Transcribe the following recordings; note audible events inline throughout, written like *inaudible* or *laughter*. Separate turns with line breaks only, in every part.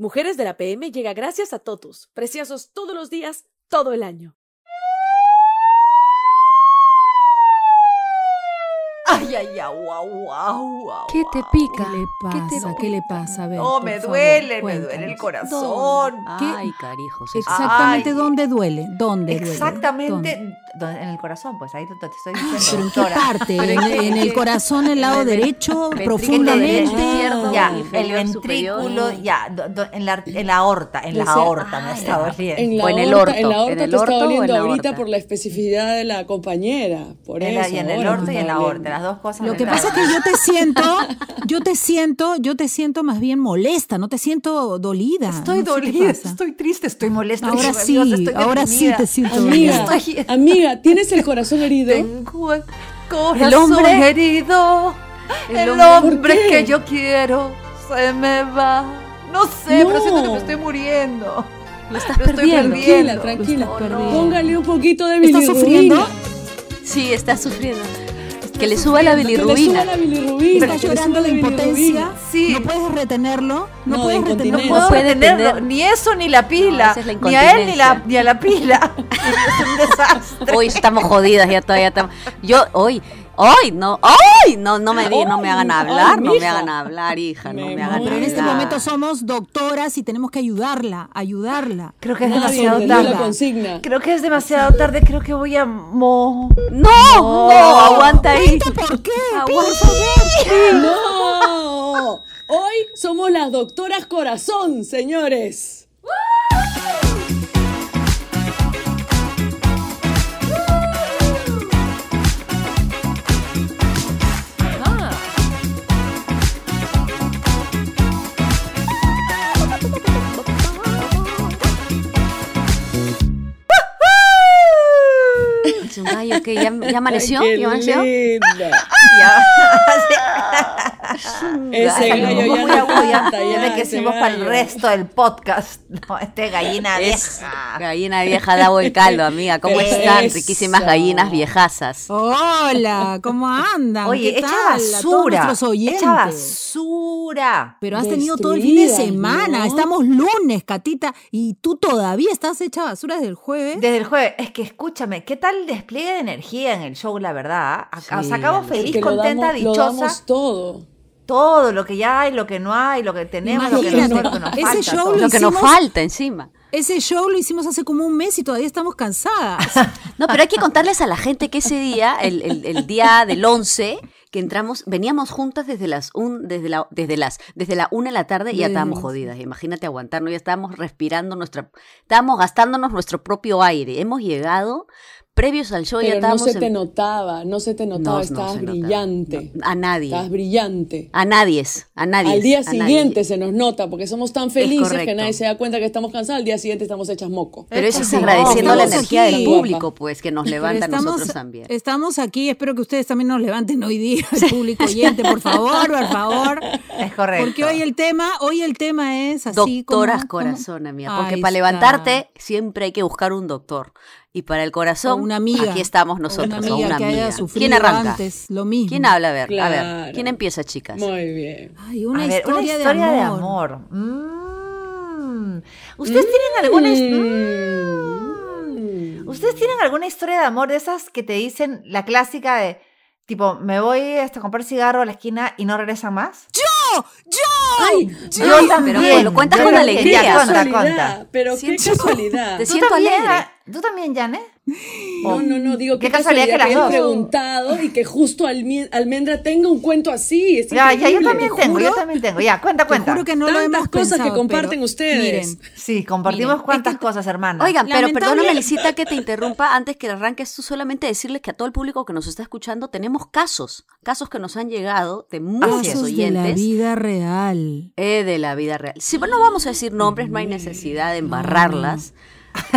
Mujeres de la PM llega gracias a Totus, preciosos todos los días, todo el año.
Ay, ay, ay, guau, guau, guau.
¿Qué te pica?
¿Qué le pasa? ¿Qué le pasa? A ver,
No, me
favor,
duele, me duele el corazón.
¿Qué?
Ay, carijos. eso.
Exactamente
Ay.
dónde duele, dónde duele.
Exactamente
¿Dónde?
do- en el corazón, pues ahí te, te estoy
Pero
diciendo,
en qué parte, en, en el corazón, el lado derecho, profundamente.
izquierdo.
Ya, el
superior.
ventrículo, ya, do- do- en, la, en la aorta, en la aorta me
ay,
está doliendo.
En la
O en el
aorta,
orto,
en la
en
aorta te está doliendo ahorita por la especificidad de la compañera. Por
En la-
eso,
y en el orto y en la aorta. Las dos cosas.
Lo que pasa es que yo te siento, *laughs* yo te siento, yo te siento más bien molesta, no te siento dolida.
Estoy
no
dolida, estoy triste, estoy molesta.
Ahora
estoy
sí,
estoy
ahora sí te siento
Amiga.
Estoy-
amiga, ¿tienes el corazón herido?
Tengo el corazón
El hombre-
herido. El,
el
hombre, que yo quiero se me va. No sé, pero siento que me estoy muriendo.
Lo estás
Lo estoy
perdiendo.
perdiendo.
Tranquila, tranquila.
Estás perdiendo.
Póngale un poquito de
¿Estás
bilirrubina.
sufriendo?
Sí, estás sufriendo. Que le suba la
Que le suba
bilirrubina.
la le
llorando de
la
impotencia.
Sí.
No puedes retenerlo. No,
No,
puedes
de
retenerlo.
No puedo
tener-
ni eso ni la pila.
esa es la
ni a él ni, la, ni a la pila. *laughs* es un desastre.
Hoy estamos jodidas, ya todavía estamos. Yo, hoy, hoy, no, hoy, no, no me di, no me hagan
Ay,
hablar,
ay,
no me hagan hablar, hija, no
Me
hagan
Pero en este
hablar.
momento somos doctoras y tenemos que ayudarla, ayudarla.
Creo que es demasiado tarde. Creo que es demasiado tarde. Creo que voy a mo.
No, no, aguanta ahí.
¿Por qué?
Aguanta.
¡No! Hoy somos las doctoras corazón, señores.
Que ya, ya amaneció,
Ay,
ya amaneció.
linda. *laughs*
Ya. *laughs*
Ese gallo
muy
ya no
agudo, ya,
ese
quisimos para el resto del podcast. *laughs* No, este gallina
Es
vieja.
gallina vieja da buen caldo, amiga. ¿Cómo
Eso.
están? Riquísimas gallinas viejasas.
Hola, ¿cómo andan?
Oye,
¿Qué
echa
tal? A todos
basura.
oyentes.
Echa basura.
Pero has tenido todo el fin de semana.
¿no?
Estamos lunes, Catita, y tú todavía estás hecha basura desde el jueves.
Desde el jueves, es que escúchame, ¿qué tal el despliegue de energía en el show, la verdad? Acá
Sí,
sacamos
Ana,
feliz,
Que lo
contenta,
damos- Lo
dichosa.
damos todo.
Todo, lo que ya hay, lo que no hay, lo que tenemos, lo que no, lo que nos
ese
falta.
show
todo.
Lo que nos
hicimos-
falta encima.
Ese show lo hicimos hace como un mes y todavía estamos cansadas. *laughs*
No, pero hay que contarles a la gente que ese día, el, el- el día del 11, que entramos, veníamos juntas desde las un, desde la, desde las, desde la una de la tarde y ya estábamos jodidas. Imagínate aguantarnos, ya estábamos respirando nuestra, estábamos gastándonos nuestro propio aire. Hemos llegado previos al show, ya
Pero no
estábamos
se te
en-
notaba, no se te notaba,
No, no
estabas brillante.
No, a nadie.
Estabas brillante.
A nadie, es, a nadie.
Al día
nadie.
siguiente se nos nota, porque somos tan felices que nadie se da cuenta que estamos cansados, al día siguiente estamos hechas moco.
Pero eso es agradeciendo la energía
aquí.
del público, pues, que nos levanta a nosotros también.
Estamos aquí, espero que ustedes también nos levanten hoy día, *laughs* el público oyente, por favor, por favor.
Es correcto.
Porque hoy el tema, hoy el tema es así
Doctoras
como- como-
corazón, amiga. Porque
Ahí
para
está.
levantarte siempre hay que buscar un doctor. Y para el corazón,
una amiga.
aquí estamos nosotros.
una amiga
una
que haya
amiga.
sufrido
¿Quién arranca?
antes lo mismo.
¿Quién habla? A ver, a ver. ¿Quién empieza, chicas?
Muy bien.
Ay, una,
a ver,
historia,
una historia
de
de
amor.
Mm. ¿Ustedes tienen alguna his- Mm. ¿Ustedes tienen alguna historia de amor de esas que te dicen la clásica de tipo, me voy hasta a comprar cigarro a la esquina y no regresa más?
¡Yo! ¡Yo!
Ay,
Yo
Ay,
también.
pero lo cuentas
yo
con alegría.
Conta,
pero
Siento-
qué casualidad. *laughs*
Te
¿Tú
siento
también,
alegre.
¿Tú también, Janet?
No, no, no, digo
Qué
qué
casualidad
casualidad,
que las dos.
preguntado y que justo Almendra tenga un cuento así. Es
Ya, ya, yo también
Te
tengo, yo también tengo. Ya, cuenta,
Te
cuenta.
juro que no lo
Tantas
hemos
cosas que comparten ustedes.
Miren,
Sí, compartimos
Miren,
cuántas
es que-
cosas, hermana.
Oigan, pero perdóname, Elisita, que te interrumpa. Antes que arranques tú, solamente decirles que a todo el público que nos está escuchando tenemos casos. Casos que nos han llegado de muchos
casos de la
oyentes.
vida real.
Eh, de la vida real. Si no vamos a decir nombres, no hay necesidad de embarrarlas.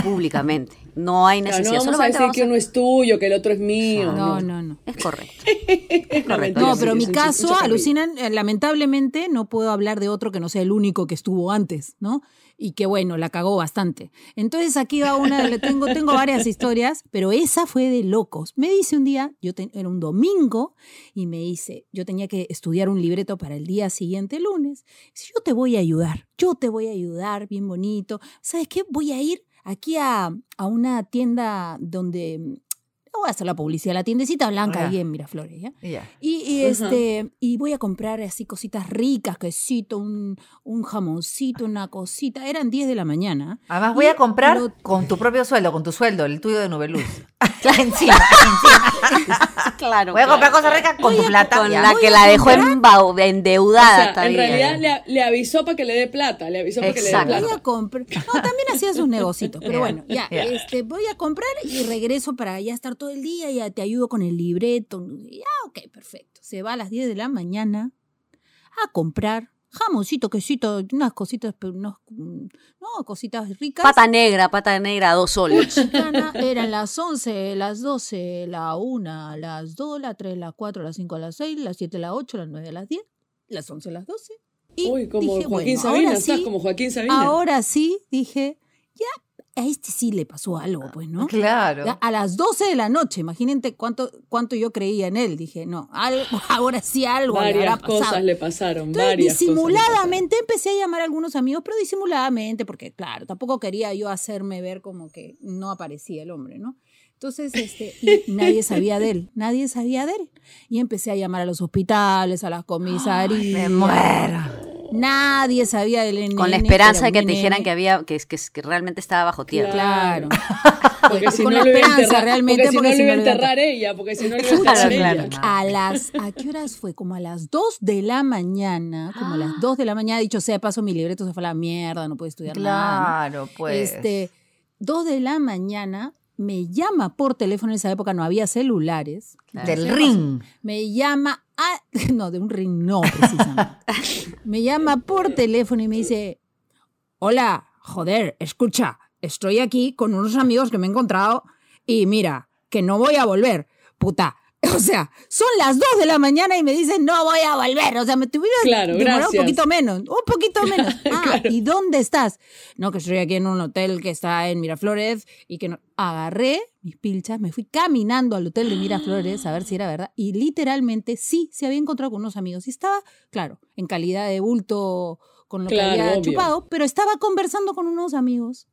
públicamente. No hay
Claro,
necesidad.
no vamos a decir
vamos
que uno es tuyo, que el otro es mío.
No, no, no.
Es correcto. *laughs*
No, mentira,
No, pero
es
mi caso, alucinan, eh, lamentablemente no puedo hablar de otro que no sea el único que estuvo antes, ¿no? Y que bueno, la cagó bastante. Entonces aquí va una, le tengo, tengo varias historias, pero esa fue de locos. Me dice un día, yo te- era un domingo, y me dice, yo tenía que estudiar un libreto para el día siguiente, lunes. Dice, yo te voy a ayudar, yo te voy a ayudar, bien bonito. ¿Sabes qué? Voy a ir aquí a, a una tienda donde... No voy a hacer la publicidad, la tiendecita blanca ahí en Miraflores, ¿ya?
Y ya.
Y, este, y voy a comprar así cositas ricas, quesito, un, un jamoncito, una cosita. Eran 10 de la mañana.
Además, voy a comprar
lo-
con tu propio sueldo, con tu sueldo, el tuyo de Nubeluz. *laughs* encima, encima. *laughs*
Claro.
Voy a comprar cosas ricas con tu plata.
Con
ya.
la que la dejó
comprar-
O
endeudada.
sea,
está
en
bien.
realidad le, le avisó para que le dé plata, le avisó para que le dé
Exacto.
plata.
Voy a comprar. No, también hacía sus negocios, pero bueno, ya, este, voy a comprar y regreso para ya estar todo el día, ya te ayudo con el libreto. Ya, ok, perfecto. Se va a las 10 de la mañana a comprar jamoncito, quesito, unas cositas, pero unos, mm, no, cositas ricas.
Pata negra, pata negra, dos soles.
Chicana, eran las 11, las 12, la 1, las 2, las 3, las 4, las 5, las 6, las 7, las 8, las 9, las 10, las 11, las 12. Y
Uy, como
dije,
Joaquín
bueno,
Sabina,
ahora
estás
sí,
como Joaquín Sabina.
ahora sí, dije, ya, a este sí le pasó algo, pues, ¿no?
Claro.
Ya, A las 12 de la noche, imagínate cuánto, cuánto yo creía en él. Dije, no, algo, *laughs* ahora sí algo le habrá
varias
pasado.
cosas le pasaron,
Entonces,
varias cosas
disimuladamente empecé a llamar a algunos amigos, pero disimuladamente, porque claro, tampoco quería yo hacerme ver como que no aparecía el hombre, ¿no? Entonces, este, y *laughs* nadie sabía de él, nadie sabía de él. Y empecé a llamar a los hospitales, a las comisarías.
Me muero.
Nadie sabía del nene.
Con la esperanza de que te dijeran que había, que, que, que realmente estaba bajo tierra.
Claro.
Porque si
Con
no
la esperanza,
enterrar,
realmente,
porque si
porque
no
si
lo iba a
no lo iba a
enterrar ella, porque si no lo iba a
Claro,
enterrar
claro.
ella.
A las, ¿a qué horas fue? Como a las 2 de la mañana, como a las 2 de la mañana, dicho sea de paso, mi libreto se fue a la mierda, no pude estudiar nada. ¿no?
Claro, pues.
Este, 2 de la mañana me llama por teléfono, en esa época no había celulares.
Claro.
Del ring.
Me llama a, *laughs* no, de un ring no, precisamente. *laughs* me llama por teléfono y me dice, hola, joder, escucha, estoy aquí con unos amigos que me he encontrado y mira, que no voy a volver, puta. *laughs* O sea, son las 2 de la mañana y me dicen, no voy a volver. O sea, me tuviera
Claro,
demorado un poquito menos, un poquito menos. *laughs* Ah, ¿y dónde estás? No, que estoy aquí en un hotel que está en Miraflores y que no. Agarré mis pilchas, me fui caminando al hotel de Miraflores a ver si era verdad. Y literalmente sí, se había encontrado con unos amigos. Y estaba, claro, en calidad de bulto con lo
Claro,
que había
obvio.
chupado, pero estaba conversando con unos amigos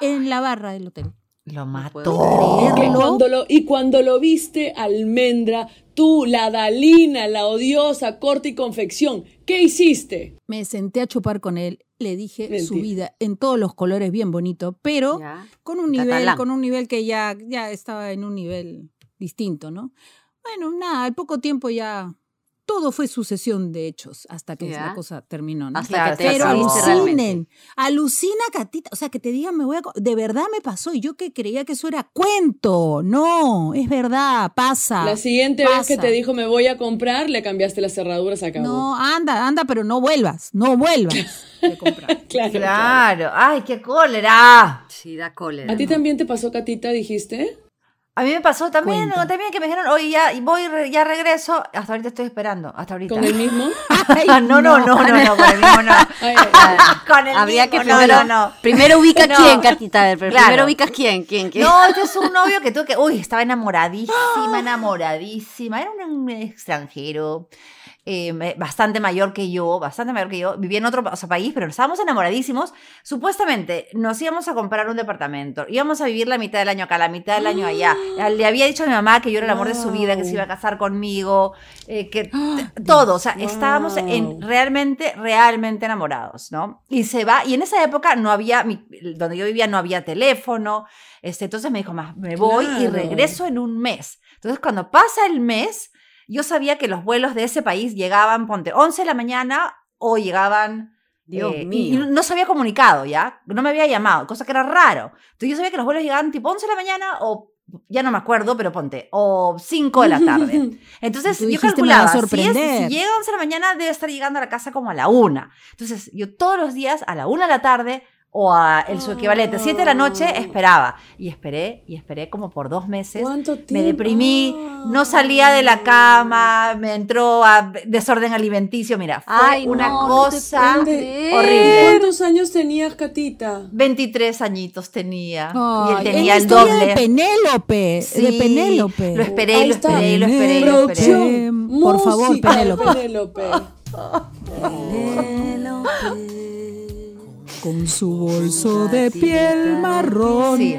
en la barra del hotel.
Lo mató.
Cuando lo, y cuando lo viste, almendra, tú, la Dalina, la odiosa, corte y confección, ¿qué hiciste?
Me senté a chupar con él, le dije su vida en todos los colores bien bonito, pero
Ya.
con un nivel, con un nivel que ya, ya estaba en un nivel distinto, ¿no? Bueno, nada, al poco tiempo ya todo fue sucesión de hechos hasta que
Ya.
la cosa terminó, ¿no?
Hasta que te
Pero
realmente.
alucinen, alucina, Catita, o sea, que te digan, me voy a... De verdad me pasó y yo que creía que eso era cuento, no, es verdad, pasa.
La siguiente vez que te dijo me voy a comprar, le cambiaste las cerraduras, acabó.
No, anda, anda, pero no vuelvas, no vuelvas *laughs* de comprar.
claro, claro.
Claro. Ay, qué cólera.
Sí, da cólera.
¿A ti también te pasó, Catita, dijiste?
A mí me pasó también,
Cuenta.
también que me dijeron, oye, ya voy, ya regreso. Hasta ahorita estoy esperando. Hasta ahorita.
¿Con el mismo? *laughs*
Ay,
no, no, no, no, no, con el mismo no. *laughs*
Ay, *laughs*
Con el
Habría
mismo,
que
no,
primero,
no, no.
primero ubica
No.
quién, Catita. pero
Claro.
Primero ubicas quién, quién, quién.
No, este es un novio que tuve que. Uy, estaba enamoradísima, *gasps* enamoradísima. Era un extranjero. Eh, bastante mayor que yo, bastante mayor que yo. Vivía en otro o sea, país, pero estábamos enamoradísimos. Supuestamente nos íbamos a comprar un departamento. Íbamos a vivir la mitad del año acá, la mitad del año allá. Le había dicho a mi mamá que yo era el amor de su vida, que se iba a casar conmigo, eh, que *gasps* todo. O sea, estábamos en
Wow.
realmente, realmente enamorados, ¿no? Y se va. Y en esa época no había, mi- donde yo vivía no había teléfono. Este, entonces me dijo, "Ma, me voy y
Claro.
regreso en un mes. Entonces cuando pasa el mes, yo sabía que los vuelos de ese país llegaban, ponte, 11 de la mañana o llegaban...
Dios
eh,
mío.
Y no se había comunicado, ¿ya? No me había llamado, cosa que era raro. Entonces yo sabía que los vuelos llegaban tipo 11 de la mañana o... Ya no me acuerdo, pero ponte, o 5 de la tarde. *laughs* Entonces yo
dijiste, "Me va a
calculaba, si, es-
sorprender".
si llega a 11 de la mañana, debe estar llegando a la casa como a la 1. Entonces yo todos los días a la 1 de la tarde o a el, su equivalente. 7 de la noche esperaba. Y esperé, y esperé como por dos meses.
¿Cuánto
Me
tiempo?
deprimí, no salía de la cama, me entró a desorden alimenticio. Mira, fue
Ay,
una
no, no te
cosa horrible.
¿Cuántos años tenías, Catita?
23 añitos tenía. y él tenía el doble.
de Penélope, de
Sí,
Penélope.
Lo esperé, lo esperé, lo esperé, lo esperé.
Producción,
Por favor,
de
Penélope.
Penélope. *laughs*
Con su bolso de piel marrón.
Sí.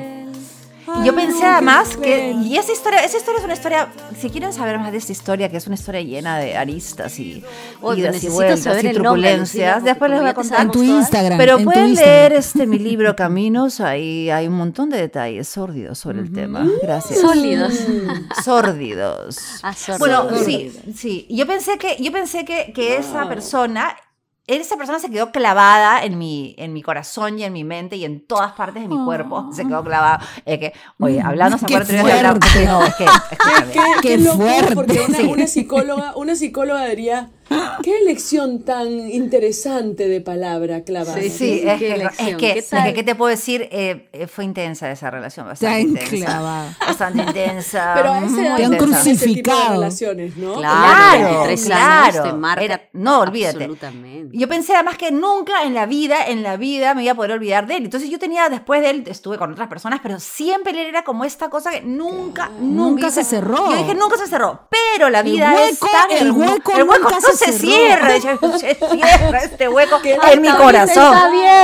Yo pensé además que, y esa historia, esa historia es una historia, si quieren saber más de esta historia, que es una historia llena de aristas y
Oye,
idas y vueltas
saber
y
el nombre,
turbulencias, después les voy a contar.
En tu. Instagram.
Pero
en
pueden
Instagram.
leer este mi libro Caminos, ahí hay un montón de detalles sórdidos sobre el tema. Gracias.
Sólidos.
Sórdidos.
Ah, sórdidos.
Bueno, sí, sí. Yo pensé que, yo pensé que, que esa persona, esa persona se quedó clavada en mi, en mi corazón y en mi mente y en todas partes de mi cuerpo. Se quedó clavada. Es que, oye, hablando, ¿se
Qué
que
fuerte.
No, es que, *laughs*
¿Qué,
escúchame.
qué,
Qué
qué loco,
fuerte.
porque una psicóloga, una psicóloga diría, qué elección tan interesante de palabra clavada.
Sí,
Sí, es
qué
que, es
elección.
que,
¿Qué
es
tal?
que, ¿qué te puedo decir? Eh, eh, fue intensa esa relación, bastante
Tan
intensa.
clavada.
Bastante intensa. *laughs*
Pero a
muy
edad
Te han
están ese de
crucificado.
relaciones, ¿no?
Claro,
Claro,
23
claro.
años te marca
Era- no, olvídate.
Absolutamente.
Yo pensé además que nunca en la vida, en la vida me iba a poder olvidar de él. Entonces yo tenía, después de él, estuve con otras personas, pero siempre él era como esta cosa que nunca, nunca,
Nunca se cerró.
Yo dije, nunca se cerró. Pero la
El
vida es
hueco-
tan
el hueco
el hueco
nunca
no
se
se, cierra. Se cierra este hueco *laughs* en mi corazón.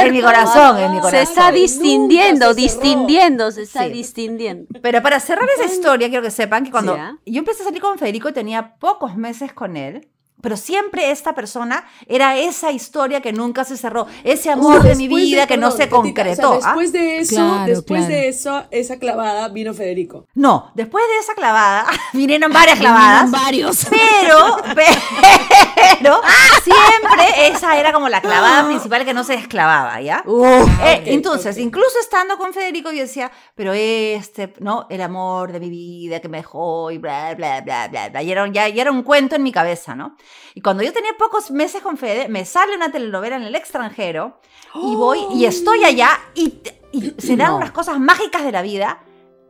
En mi corazón, en mi
Se está distinguiendo, distinguiendo, se está distinguiendo.
Pero para cerrar esa historia, quiero que sepan que cuando
¿ah?
yo empecé a salir con Federico tenía pocos meses con él, pero siempre esta persona era esa historia que nunca se cerró, ese amor de mi vida que no se concretó.
o sea,
¿ah?
después de eso,
Claro,
después
claro.
de eso, esa clavada vino Federico.
No, después de esa clavada, *laughs* vinieron varias
Vinieron
clavadas.
varios. *laughs*
Pero, pero, *laughs* siempre esa era como la clavada principal que no se desclavaba, ¿ya? Eh,
ok,
entonces,
ok.
incluso estando con Federico, yo decía, pero este, ¿no? El amor de mi vida que me dejó y bla, bla, bla, bla, bla. Y era, un- ya, ya era un cuento en mi cabeza, ¿no? Y cuando yo tenía pocos meses con Fede, me sale una telenovela en el extranjero y voy y estoy allá y, y se dan
No.
unas cosas mágicas de la vida.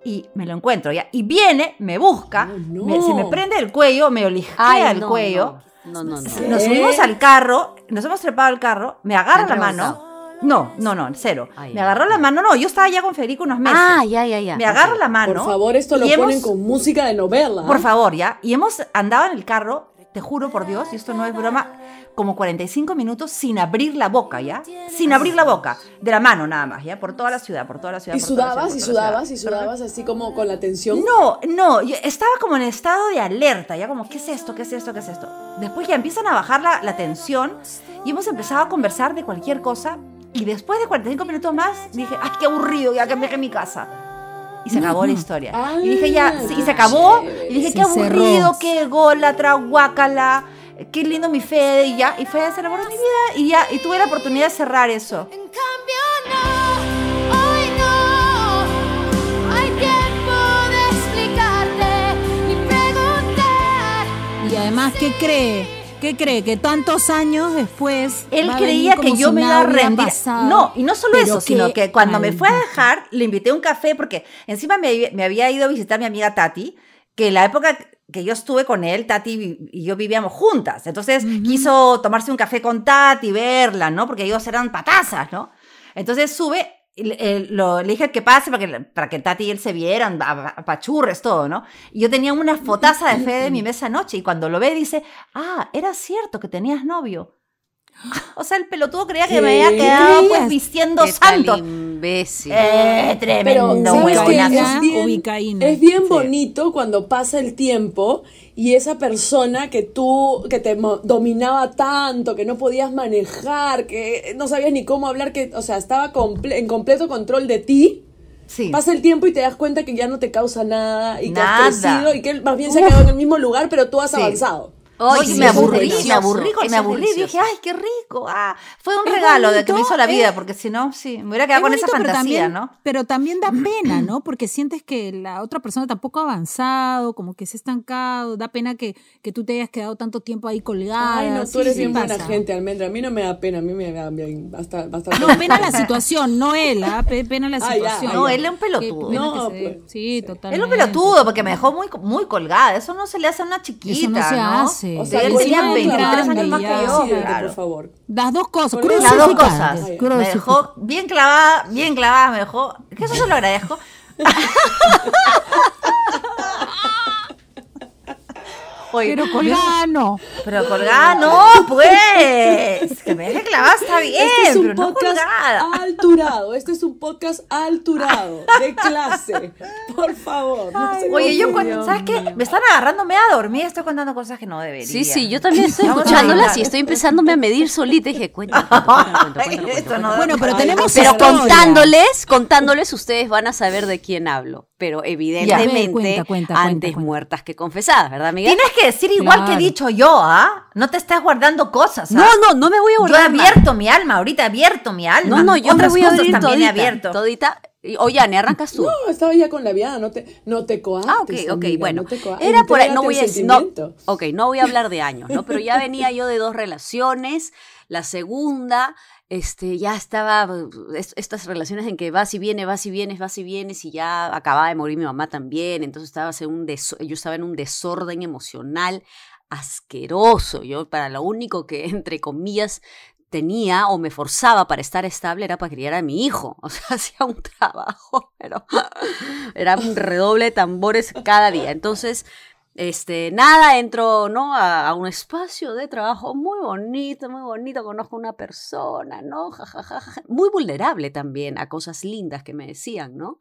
Y me lo encuentro ya. Y viene, me busca,
Oh, no.
me- se me prende el cuello, me olijea
Ay,
el
no,
cuello.
No, no, no. no.
Nos subimos al carro, nos hemos trepado al carro, me agarra
¿Te
la mano. No, no, no, cero.
Ay,
me agarró la mano, no, yo estaba ya con Federico unos meses.
Ah, ya, ya, ya.
me agarra
ok.
la mano.
Por favor, esto lo
y hemos-
ponen con música de novela.
Por favor, ya. Y hemos andado en el carro, te juro por Dios, y esto no es broma, como 45 minutos sin abrir la boca, ¿ya? Sin abrir la boca, de la mano nada más, ¿ya? Por toda la ciudad, por toda la ciudad.
Y sudabas, y
ciudad, la
sudabas, y sudabas así como con la tensión.
No, no, yo estaba como en estado de alerta, ya como, ¿qué es esto? ¿Qué es esto? ¿Qué es esto? Después ya empiezan a bajar la, la tensión y hemos empezado a conversar de cualquier cosa y después de 45 minutos más dije, ¡ay, qué aburrido! Ya que me en mi casa. Y se acabó la historia.
Ah,
y dije ya, sí, y se acabó.
chévere.
Y dije, qué aburrido,
cerró.
qué golatra, guácala, qué lindo mi Fede. Y ya, y Fede se enamoró de mi vida y ya, y tuve la oportunidad de cerrar eso.
En cambio no, hoy no hay tiempo de explicarte ni preguntar.
Y además, ¿qué cree? ¿Qué cree? Que tantos años después.
Él creía que yo
si
me iba a rendir.
pasado.
No, y no solo eso, sino que cuando me fue a dejar, le invité a un café porque encima me, me había ido a visitar mi amiga Tati, que en la época que yo estuve con él, Tati y yo vivíamos juntas. Entonces quiso tomarse un café con Tati, verla, ¿no? Porque ellos eran patazas, ¿no? Entonces sube, eh, lo- le dije que pase para que, para que Tati y él se vieran, a- todo, ¿no? Y yo tenía una fotaza de fe de mi mesa anoche y cuando lo ve dice, ah, era cierto que tenías novio. *gasps* O sea, el pelotudo creía que
¿Qué?
me había quedado pues vistiendo
¿Qué tal
santo.
imbécil?
Eh, tremendo
Pero, ¿sabes
huevonazo.
Es bien,
Ubicaína.
es bien
Sí.
bonito cuando pasa el tiempo y esa persona que tú, que te dominaba tanto, que no podías manejar, que no sabías ni cómo hablar, que, o sea, estaba comple- en completo control de ti.
Sí.
Pasa el tiempo y te das cuenta que ya no te causa nada y que
Nada.
has crecido y que más bien se ha quedado en el mismo lugar, pero tú has
Sí.
avanzado.
Ay,
Oye,
sí,
me aburrí, me aburrí, me aburrí.
delicioso.
Dije, ay, qué rico. Ah, fue un
Es
regalo de que me hizo la vida,
es-
porque si no, sí, me hubiera
Es
quedado con esa
bonito, pero
fantasía,
también,
¿no?
Pero también da *clears throat* pena, ¿no? Porque sientes que la otra persona tampoco ha avanzado, como que se ha estancado, da pena que, que tú te hayas quedado tanto tiempo ahí colgada.
Ay, no, tú
sí,
eres
sí
bien buena
pasa.
gente, Almendra. A mí no me da pena, a mí me da bien, bastante. bastante
No, pena la *laughs* situación, no él, ¿ah? Pe- pena la
Ah, ya,
situación.
ah,
No,
ya.
él es un pelotudo.
No,
se
pues,
Sí,
Él
totalmente.
es un pelotudo porque me dejó muy, muy colgada. Eso no se le hace a una chiquita,
Eso no se hace.
O sea,
él tenía
de
23 años más que yo, claro.
por favor.
Las dos cosas,
Las dos cosas. Me dejó bien clavada, bien clavada, me dejó. Que eso se lo agradezco. *laughs*
Pero colgada no.
Pero colgada no, pues. Que me deje clavada está bien,
Este es un
pero
podcast
colgada.
alturado. Este es un podcast alturado, de clase. Por favor. no
Oye, yo cuando, ¿sabes qué? Me están agarrándome a dormir, estoy contando cosas que no debería.
Sí, sí, yo también estoy escuchándolas y estoy empezándome a medir solita. Y dije, cuenta, *laughs*
Bueno, pero tenemos
Pero
historia.
contándoles, contándoles, ustedes van a saber de quién hablo. Pero evidentemente,
Cuenta, cuenta, cuenta,
antes
cuenta.
muertas que confesadas, ¿verdad, Miguel?
Tienes que decir igual que he dicho yo, ¿ah? No te estás guardando cosas, ¿ah?
No, no, no me voy a
Yo he
guardar nada.
abierto mi alma, ahorita he abierto mi alma.
No, no, yo me
Otras
voy a abrir
también he
todita,
abierto.
todita. Oye, Ani, arrancas tú.
No, estaba ya con la viada, no te, no te coartes.
Ah, ok, ok,
amiga,
bueno.
no
Era por ahí, no voy a decir, no, ok, no voy a hablar de años, ¿no? Pero ya venía yo de dos relaciones, la segunda, este, ya estaba, es- estas relaciones en que vas y vienes, vas y vienes, vas y vienes, y ya acababa de morir mi mamá también, entonces estaba yo estaba en un desorden emocional asqueroso, yo para lo único que, *laughs* entre comillas, tenía o me forzaba para estar estable era para criar a mi hijo. *laughs* O sea, hacía un trabajo, pero era un redoble de tambores cada día. Entonces, este, nada, entro, ¿no? A, a un espacio de trabajo muy bonito, muy bonito, conozco a una persona, ¿no? Ja, ja, ja, ja. Muy vulnerable también a cosas lindas que me decían, ¿no?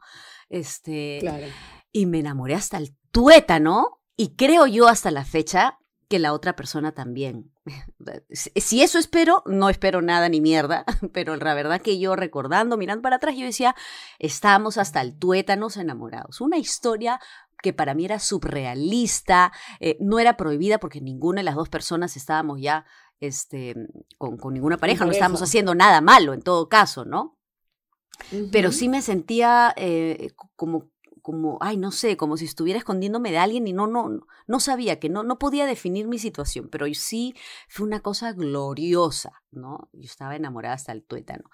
Este,
Claro.
y me enamoré hasta el tuétano y creo yo hasta la fecha que la otra persona también. *laughs* Si eso espero, no espero nada ni mierda, *laughs* pero la verdad que yo recordando, mirando para atrás, yo decía, estábamos hasta el tuétanos enamorados. Una historia que para mí era surrealista, eh, no era prohibida porque ninguna de las dos personas estábamos ya este, con, con ninguna pareja, no estábamos haciendo nada malo en todo caso, ¿no? pero sí me sentía eh, co- como, como, ay, no sé, como si estuviera escondiéndome de alguien y no, no, no- sabía que no, no podía definir mi situación, pero sí fue una cosa gloriosa, ¿no? Yo estaba enamorada hasta el tuétano.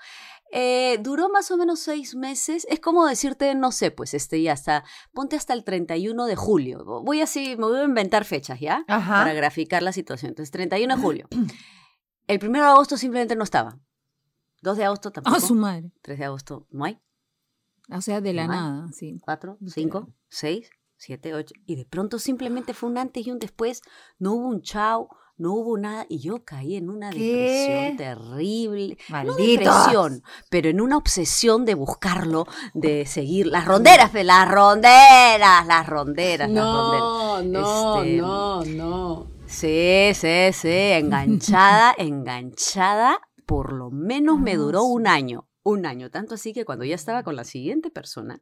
Eh, duró más o menos seis meses, es como decirte, no sé, pues este ya hasta, ponte hasta el 31 de julio, voy así, me voy a inventar fechas, ¿ya?
Ajá.
Para graficar la situación. Entonces, 31 de julio. El 1 de agosto simplemente no estaba. 2 de agosto tampoco.
A su madre.
3 de agosto no hay.
O sea, de la
No
nada, sí.
4,
Literal.
5, 6, 7, 8. Y de pronto simplemente fue un antes y un después. No hubo un chao, no hubo nada. Y yo caí en una
¿Qué?
depresión terrible. No
Malditos.
depresión, pero en una obsesión de buscarlo, de seguir las ronderas, fe, las ronderas, las ronderas, las ronderas.
No, no,
Este,
no, no.
Sí, sí, sí, enganchada, *laughs* enganchada, por lo menos me duró un año, un año, tanto así que cuando ya estaba con la siguiente persona,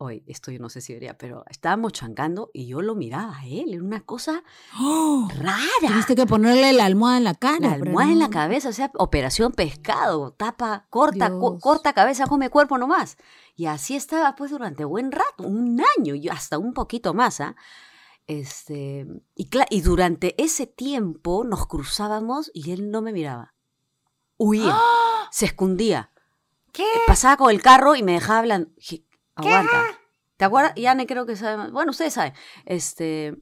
hoy esto yo no sé si vería, pero estábamos chancando y yo lo miraba a él, era una cosa
¡Oh!
rara.
Tuviste que ponerle la almohada en la cara.
La almohada en la cabeza, o sea, operación pescado, tapa, corta, co- corta cabeza, come cuerpo nomás. Y así estaba pues durante buen rato, un año, y hasta un poquito más, ¿ah? Este, y, durante ese tiempo nos cruzábamos y él no me miraba. Huía, se escondía.
¿Qué?
Pasaba con el carro y me dejaba hablando. Dije, Aguanta. ¿Te acuerdas? Yane creo que sabe más. Bueno, ustedes saben. Este,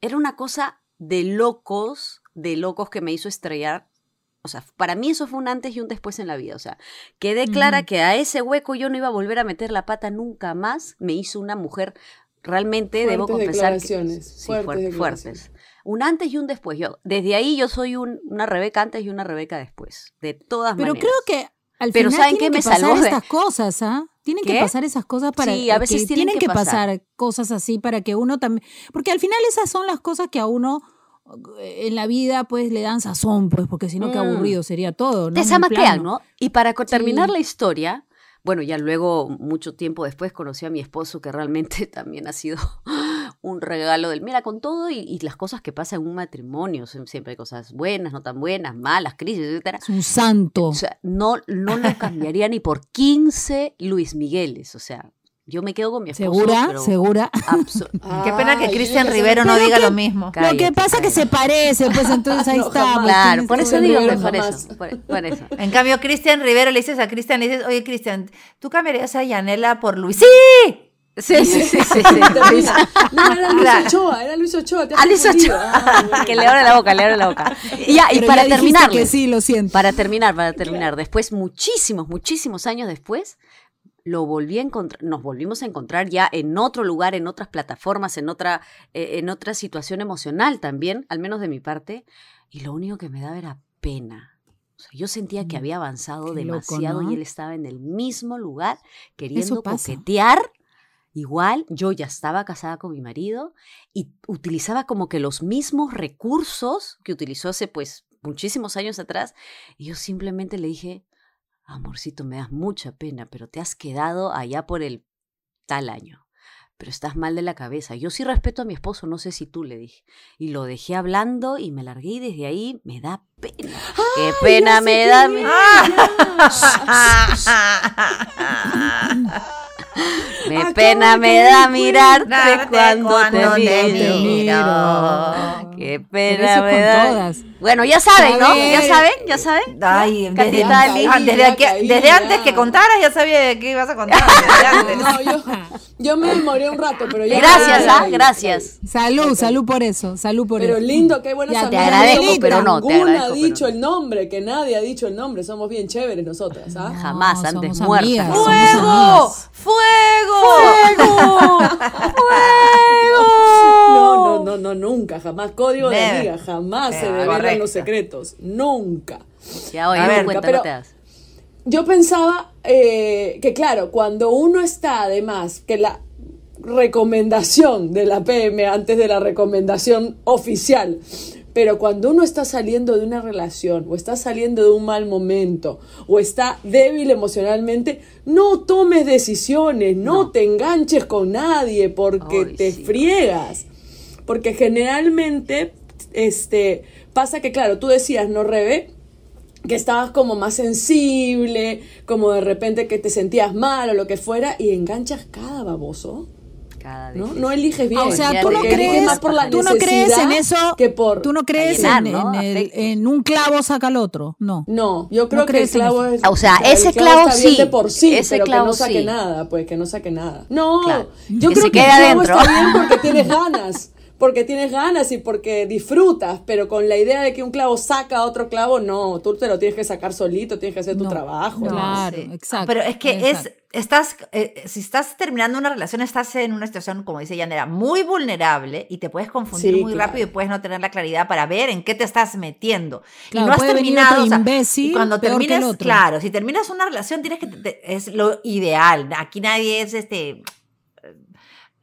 era una cosa de locos, de locos que me hizo estrellar. O sea, para mí eso fue un antes y un después en la vida. O sea, quedé clara que a ese hueco yo no iba a volver a meter la pata nunca más. Me hizo una mujer realmente, debo
Fuertes
confesar que
declaraciones,
sí,
fuertes
fuer-
declaraciones.
fuertes. Un antes y un después. Yo, desde ahí yo soy un- una Rebeca antes y una Rebeca después. De todas
Pero
maneras.
creo que al
Pero
final
¿saben
que
me salvó
pasar
de-
estas cosas, ¿ah? Tienen
¿Qué?
que pasar esas cosas para
Sí, a veces
que
tienen que
pasar cosas así para que uno también, porque al final esas son las cosas que a uno eh, en la vida pues le dan sazón, pues porque si no qué
Mm.
aburrido sería todo, ¿no?
te
plano.
¿no? Y para terminar
Sí.
la historia, bueno, ya luego, mucho tiempo después, conocí a mi esposo, que realmente *laughs* también ha sido un regalo del, mira, con todo y, y las cosas que pasan en un matrimonio, son- siempre hay cosas buenas, no tan buenas, malas, crisis, etcétera.
Es un santo.
O sea, no, no lo *laughs* cambiaría ni por 15 Luis Migueles. O sea, yo me quedo con mi esposo.
¿Segura?
pero
¿Segura? *laughs*
Qué pena que Cristian Rivero no diga
que-
lo mismo.
Lo que
Cállate,
pasa que
cállate.
se parece, pues entonces ahí *laughs*
No,
está.
jamás.
Claro, por
que-
eso digo, por eso, por, por eso.
En cambio, Cristian Rivero le dices a Cristian, le dices, oye, Cristian, ¿tú cambiarías a Yanela por Luis? ¡Sí!
Sí, sí, sí, sí. sí.
No, era Luis
Claro.
Ochoa, era Luis Ochoa. te
Ah, Luis. Ochoa.
Ah, bueno. *laughs*
que le abre la boca, le abre la boca. *laughs* Y ya, y
Pero
para terminar.
que sí, lo siento.
Para terminar, para terminar. Después, muchísimos, muchísimos años después, lo volví a encontrar, nos volvimos a encontrar ya en otro lugar, en otras plataformas, en otra, eh, en otra situación emocional también, al menos de mi parte, y lo único que me daba era pena. O sea, yo sentía que
Mm,
había avanzado
qué loco,
demasiado
¿no?
y él estaba en el mismo lugar queriendo coquetear. Igual, yo ya estaba casada con mi marido y utilizaba como que los mismos recursos que utilizó hace pues muchísimos años atrás. Y yo simplemente le dije, amorcito, me das mucha pena, pero te has quedado allá por el tal año. Pero estás mal de la cabeza. Yo sí respeto a mi esposo, no sé si tú le dije. Y lo dejé hablando y me largué y desde ahí me da pena. Qué pena me da. mi- *laughs* *laughs* *laughs* Me
Acabo
pena me da mirarte
Darte
cuando,
cuando
te
te
miro.
miro.
Qué pena me
con
da.
todas.
Bueno, ya saben, ¿no? Ya saben, ya saben.
Ay, desde,
Catita
ah, desde, que- desde antes que contaras ya sabía de qué ibas a contar. desde *laughs* antes.
No, yo, yo me demoré un rato, pero ya.
Gracias, ¿ah? Gracias.
Salud, salud por eso, salud por
Pero
eso.
lindo, qué buenas
Ya, te
agradezco, pero no, te
Ninguna ha
pero
dicho
no.
el nombre, que nadie ha dicho el nombre. Somos bien chéveres nosotras, ¿ah?
Jamás
No,
antes muertas. ¿no?
somos
¡Fuego!
amigas.
¡Fuego! *laughs*
No, no, no, no, nunca, jamás. Código de amiga, jamás se
Eh,
los secretos. Nunca.
Ya, oye,
A ver,
cuenta,
pero-
no te das.
Yo pensaba eh, que, claro, cuando uno está, además, que la recomendación de la PM antes de la recomendación oficial, pero cuando uno está saliendo de una relación o está saliendo de un mal momento o está débil emocionalmente, no tomes decisiones, no, te enganches con nadie porque
Ay,
te
sí.
friegas. Porque generalmente este, pasa que, claro, tú decías, ¿no, Rebe? que estabas como más sensible, como de repente que te sentías mal o lo que fuera, y enganchas cada baboso,
Cada.
¿no? No eliges bien.
Ah, o sea, tú no crees,
más por la
tú no crees en eso,
que por...
tú no crees
llenar,
en,
¿no?
en el- en un clavo saca al otro, no.
No, yo creo
¿No
que el clavo es...
O sea,
el
ese clavo sí,
de por sí,
ese
pero que
clavo
no saque
sí.
nada, pues, que no saque nada. No,
Claro.
yo
Que
creo
se
que el clavo
adentro.
está bien porque *laughs* tienes ganas. Porque tienes ganas y porque disfrutas, pero con la idea de que un clavo saca a otro clavo, no, tú te lo tienes que sacar solito, tienes que hacer tu
No,
trabajo.
no. Claro,
Sí.
exacto,
Pero es que
exacto.
es, estás, eh, si estás terminando una relación, estás en una situación, como dice Yanera, muy vulnerable y te puedes confundir
Sí,
muy
claro.
rápido y puedes no tener la claridad para ver en qué te estás metiendo.
Claro,
y no has terminado, o sea,
imbécil
y cuando terminas, claro, si terminas una relación tienes que, te- es lo ideal. Aquí nadie es este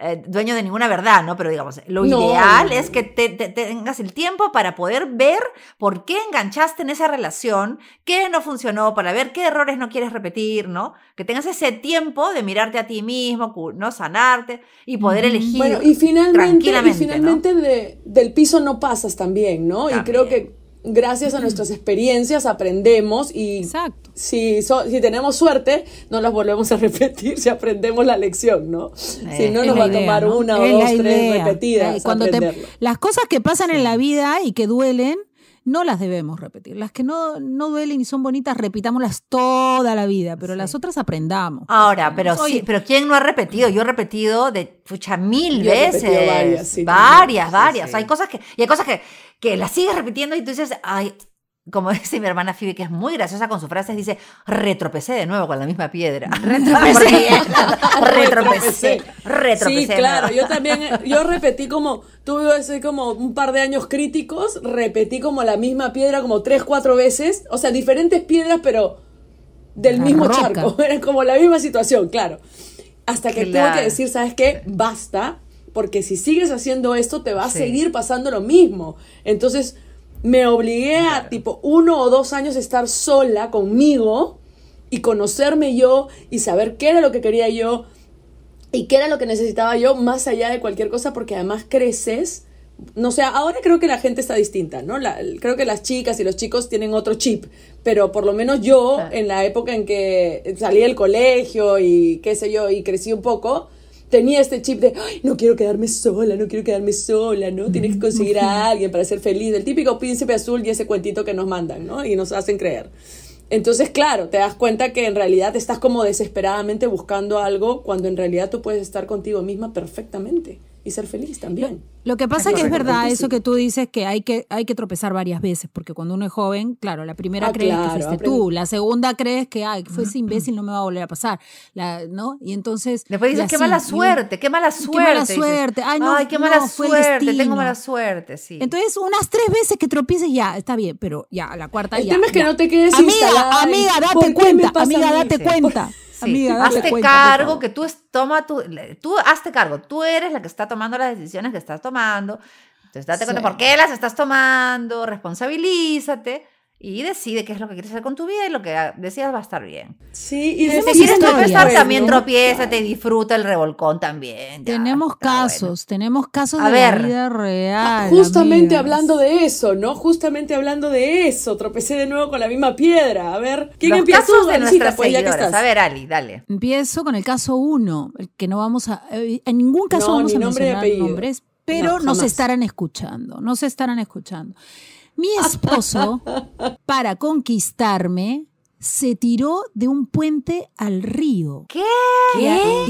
eh, dueño de ninguna verdad, ¿no? Pero digamos, lo
No,
ideal
no,
es que te, te- tengas el tiempo para poder ver por qué enganchaste en esa relación, qué no funcionó, para ver qué errores no quieres repetir, ¿no? Que tengas ese tiempo de mirarte a ti mismo, ¿no? Sanarte y poder elegir
Bueno, y finalmente, y finalmente de- del piso no pasas también, ¿no? Y creo que gracias a nuestras *clears throat* experiencias aprendemos y
Exacto.
Si, so- si tenemos suerte, no las volvemos a repetir si aprendemos la lección, ¿no? si
Eh,
no nos va a tomar
¿no?
una o
Es
dos, tres repetidas
Eh, Cuando te- las cosas que pasan en la vida y que duelen, no las debemos repetir. Las que no, no duelen y son bonitas, repitámoslas toda la vida, pero las otras aprendamos.
Ahora, pero
Oye.
sí, pero ¿quién no ha repetido? Yo he repetido de pucha mil
Yo he
veces.
repetido varias, sí,
varias,
también.
varias.
Sí, sí.
Hay cosas que, y hay cosas que, que las sigues repitiendo y tú dices, ay, como *laughs* dice mi hermana Phoebe, que es muy graciosa con sus frases, dice, retropecé de nuevo con la misma piedra. *laughs* Retropecé. *laughs* retropecé. Retropecé.
Sí, claro, yo también, yo repetí como, tuve así como un par de años críticos, repetí como la misma piedra como tres, cuatro veces, o sea, diferentes piedras, pero del
La
mismo
roca.
charco, era como la misma situación, claro. Hasta que tuve
Claro.
que decir, ¿sabes qué? Basta, porque si sigues haciendo esto te va a
Sí.
seguir pasando lo mismo. Entonces, me obligué a tipo uno o dos años estar sola conmigo y conocerme yo y saber qué era lo que quería yo y qué era lo que necesitaba yo más allá de cualquier cosa, porque además creces. No sé, ahora creo que la gente está distinta, ¿no? La- creo que las chicas y los chicos tienen otro chip, pero por lo menos yo, en la época en que salí del colegio y qué sé yo, y crecí un poco, tenía este chip de, "Ay, no quiero quedarme sola, no quiero quedarme sola, ¿no? Tienes que conseguir a alguien para ser feliz. El típico príncipe azul y ese cuentito que nos mandan, ¿no? Y nos hacen creer. Entonces, claro, te das cuenta que en realidad estás como desesperadamente buscando algo cuando en realidad tú puedes estar contigo misma perfectamente y ser feliz también.
Lo que pasa es que es verdad eso que tú dices que hay que hay que tropezar varias veces porque cuando uno es joven, claro, la primera
Ah,
crees
claro,
que fuiste tú, la segunda crees que ay, fue ese imbécil no me va a volver a pasar, la, ¿no? Y entonces
Después dices, qué
así,
mala
y
suerte, qué mala suerte.
mala
dices.
suerte. Ay, no,
qué mala
no,
suerte, tengo mala suerte, sí.
Entonces, unas tres veces que tropieces ya, está bien, pero ya, a la cuarta
El
ya.
tema es que
ya.
no te quedes
Amiga, amiga,
¿por
date
qué
cuenta, amiga, date cuenta. *laughs*
Sí,
Amiga, date
hazte
cuenta,
cargo que tú es- toma tu, tú hazte cargo, tú eres la que está tomando las decisiones que estás tomando. Entonces date cuenta
Sí.
por qué las estás tomando, responsabilízate y decide qué es lo que quieres hacer con tu vida y lo que decidas va a estar bien.
Sí, y
Si
decir
quieres tropezar,
Bueno,
también tropiézate y disfruta el revolcón también. ya,
Tenemos
está bueno.
casos, tenemos casos
A
de
ver.
la vida real.
Ah, Justamente
amigas.
hablando de eso, ¿no? Justamente hablando de eso, tropecé de nuevo con la misma piedra. A ver, ¿quién
Los
empieza
casos
tú,
de
Alicita?
nuestras
Pues ya que estás.
A ver, Ali, dale.
Empiezo con el caso uno, el que no vamos a... eh, En ningún caso
No,
vamos
ni
a
nombre
mencionar nombres, pero
No,
nos estarán escuchando, nos estarán escuchando. Mi *laughs* esposo, para conquistarme, se tiró de un puente al río.
¿Qué?
Y,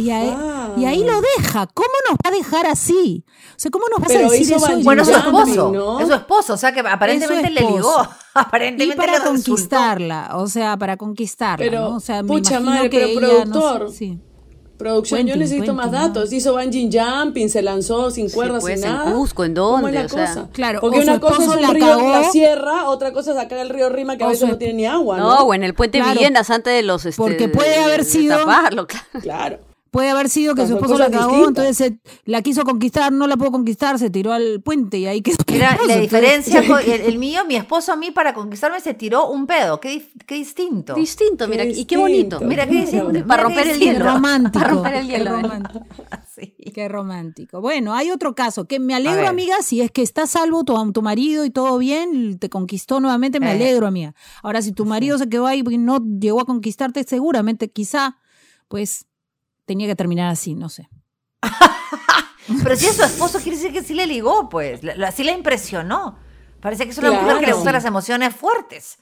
y ahí, y ahí lo deja. ¿Cómo nos va a dejar así? O sea, ¿cómo nos vas
Pero
a decir eso?
Bueno, es su esposo.
¿no?
Es su esposo. O sea que aparentemente le ligó. *laughs*
y
Aparentemente
para
le resultó.
conquistarla, o sea, para conquistarla,
Pero,
¿no? O sea, me
pucha
imagino
madre,
que
pero
ella, no sé,
productor,
sí.
Producción, yo
Cuenten,
necesito más datos. Hizo bungee jumping, se lanzó sin
Sí,
cuerdas,
pues,
sin
en
nada.
Cusco, ¿en
¿Cómo es
dónde?
la
O sea,
cosa?
claro,
Porque una cosa es un
la
río en la sierra, otra cosa es acá el río Rima que a
O
veces no tiene ni agua,
No,
¿no?
o en el puente
Claro.
Villenas antes de los... Este,
Porque puede haber
de
sido-
taparlo, *laughs* claro.
Claro.
Puede haber sido que su esposo la cagó,
distintas.
entonces se- la quiso conquistar, no la pudo conquistar, se tiró al puente y ahí quedó.
Mira,
Entonces,
la diferencia, *laughs* con el, el mío, mi esposo a mí para conquistarme se tiró un pedo. Qué, qué distinto.
Distinto, mira,
Qué
y qué bonito.
Mira qué distinto.
Para
qué
romper el
Qué
hielo.
romántico. *laughs*
Para romper el
qué
hielo, ¿eh?
romántico. *laughs*
Sí.
Qué romántico. Bueno, hay otro caso que me alegro, amiga, si es que está salvo tu, tu marido y todo bien, te conquistó nuevamente, me
Eh.
alegro, amiga. Ahora, si tu marido se quedó ahí y no llegó a conquistarte, seguramente, quizá, pues tenía que terminar así, no sé. *laughs*
Pero si es su esposo, quiere decir que sí le ligó, pues. La- la- sí le impresionó. Parece que es una mujer que le
Claro.
gustan las emociones fuertes.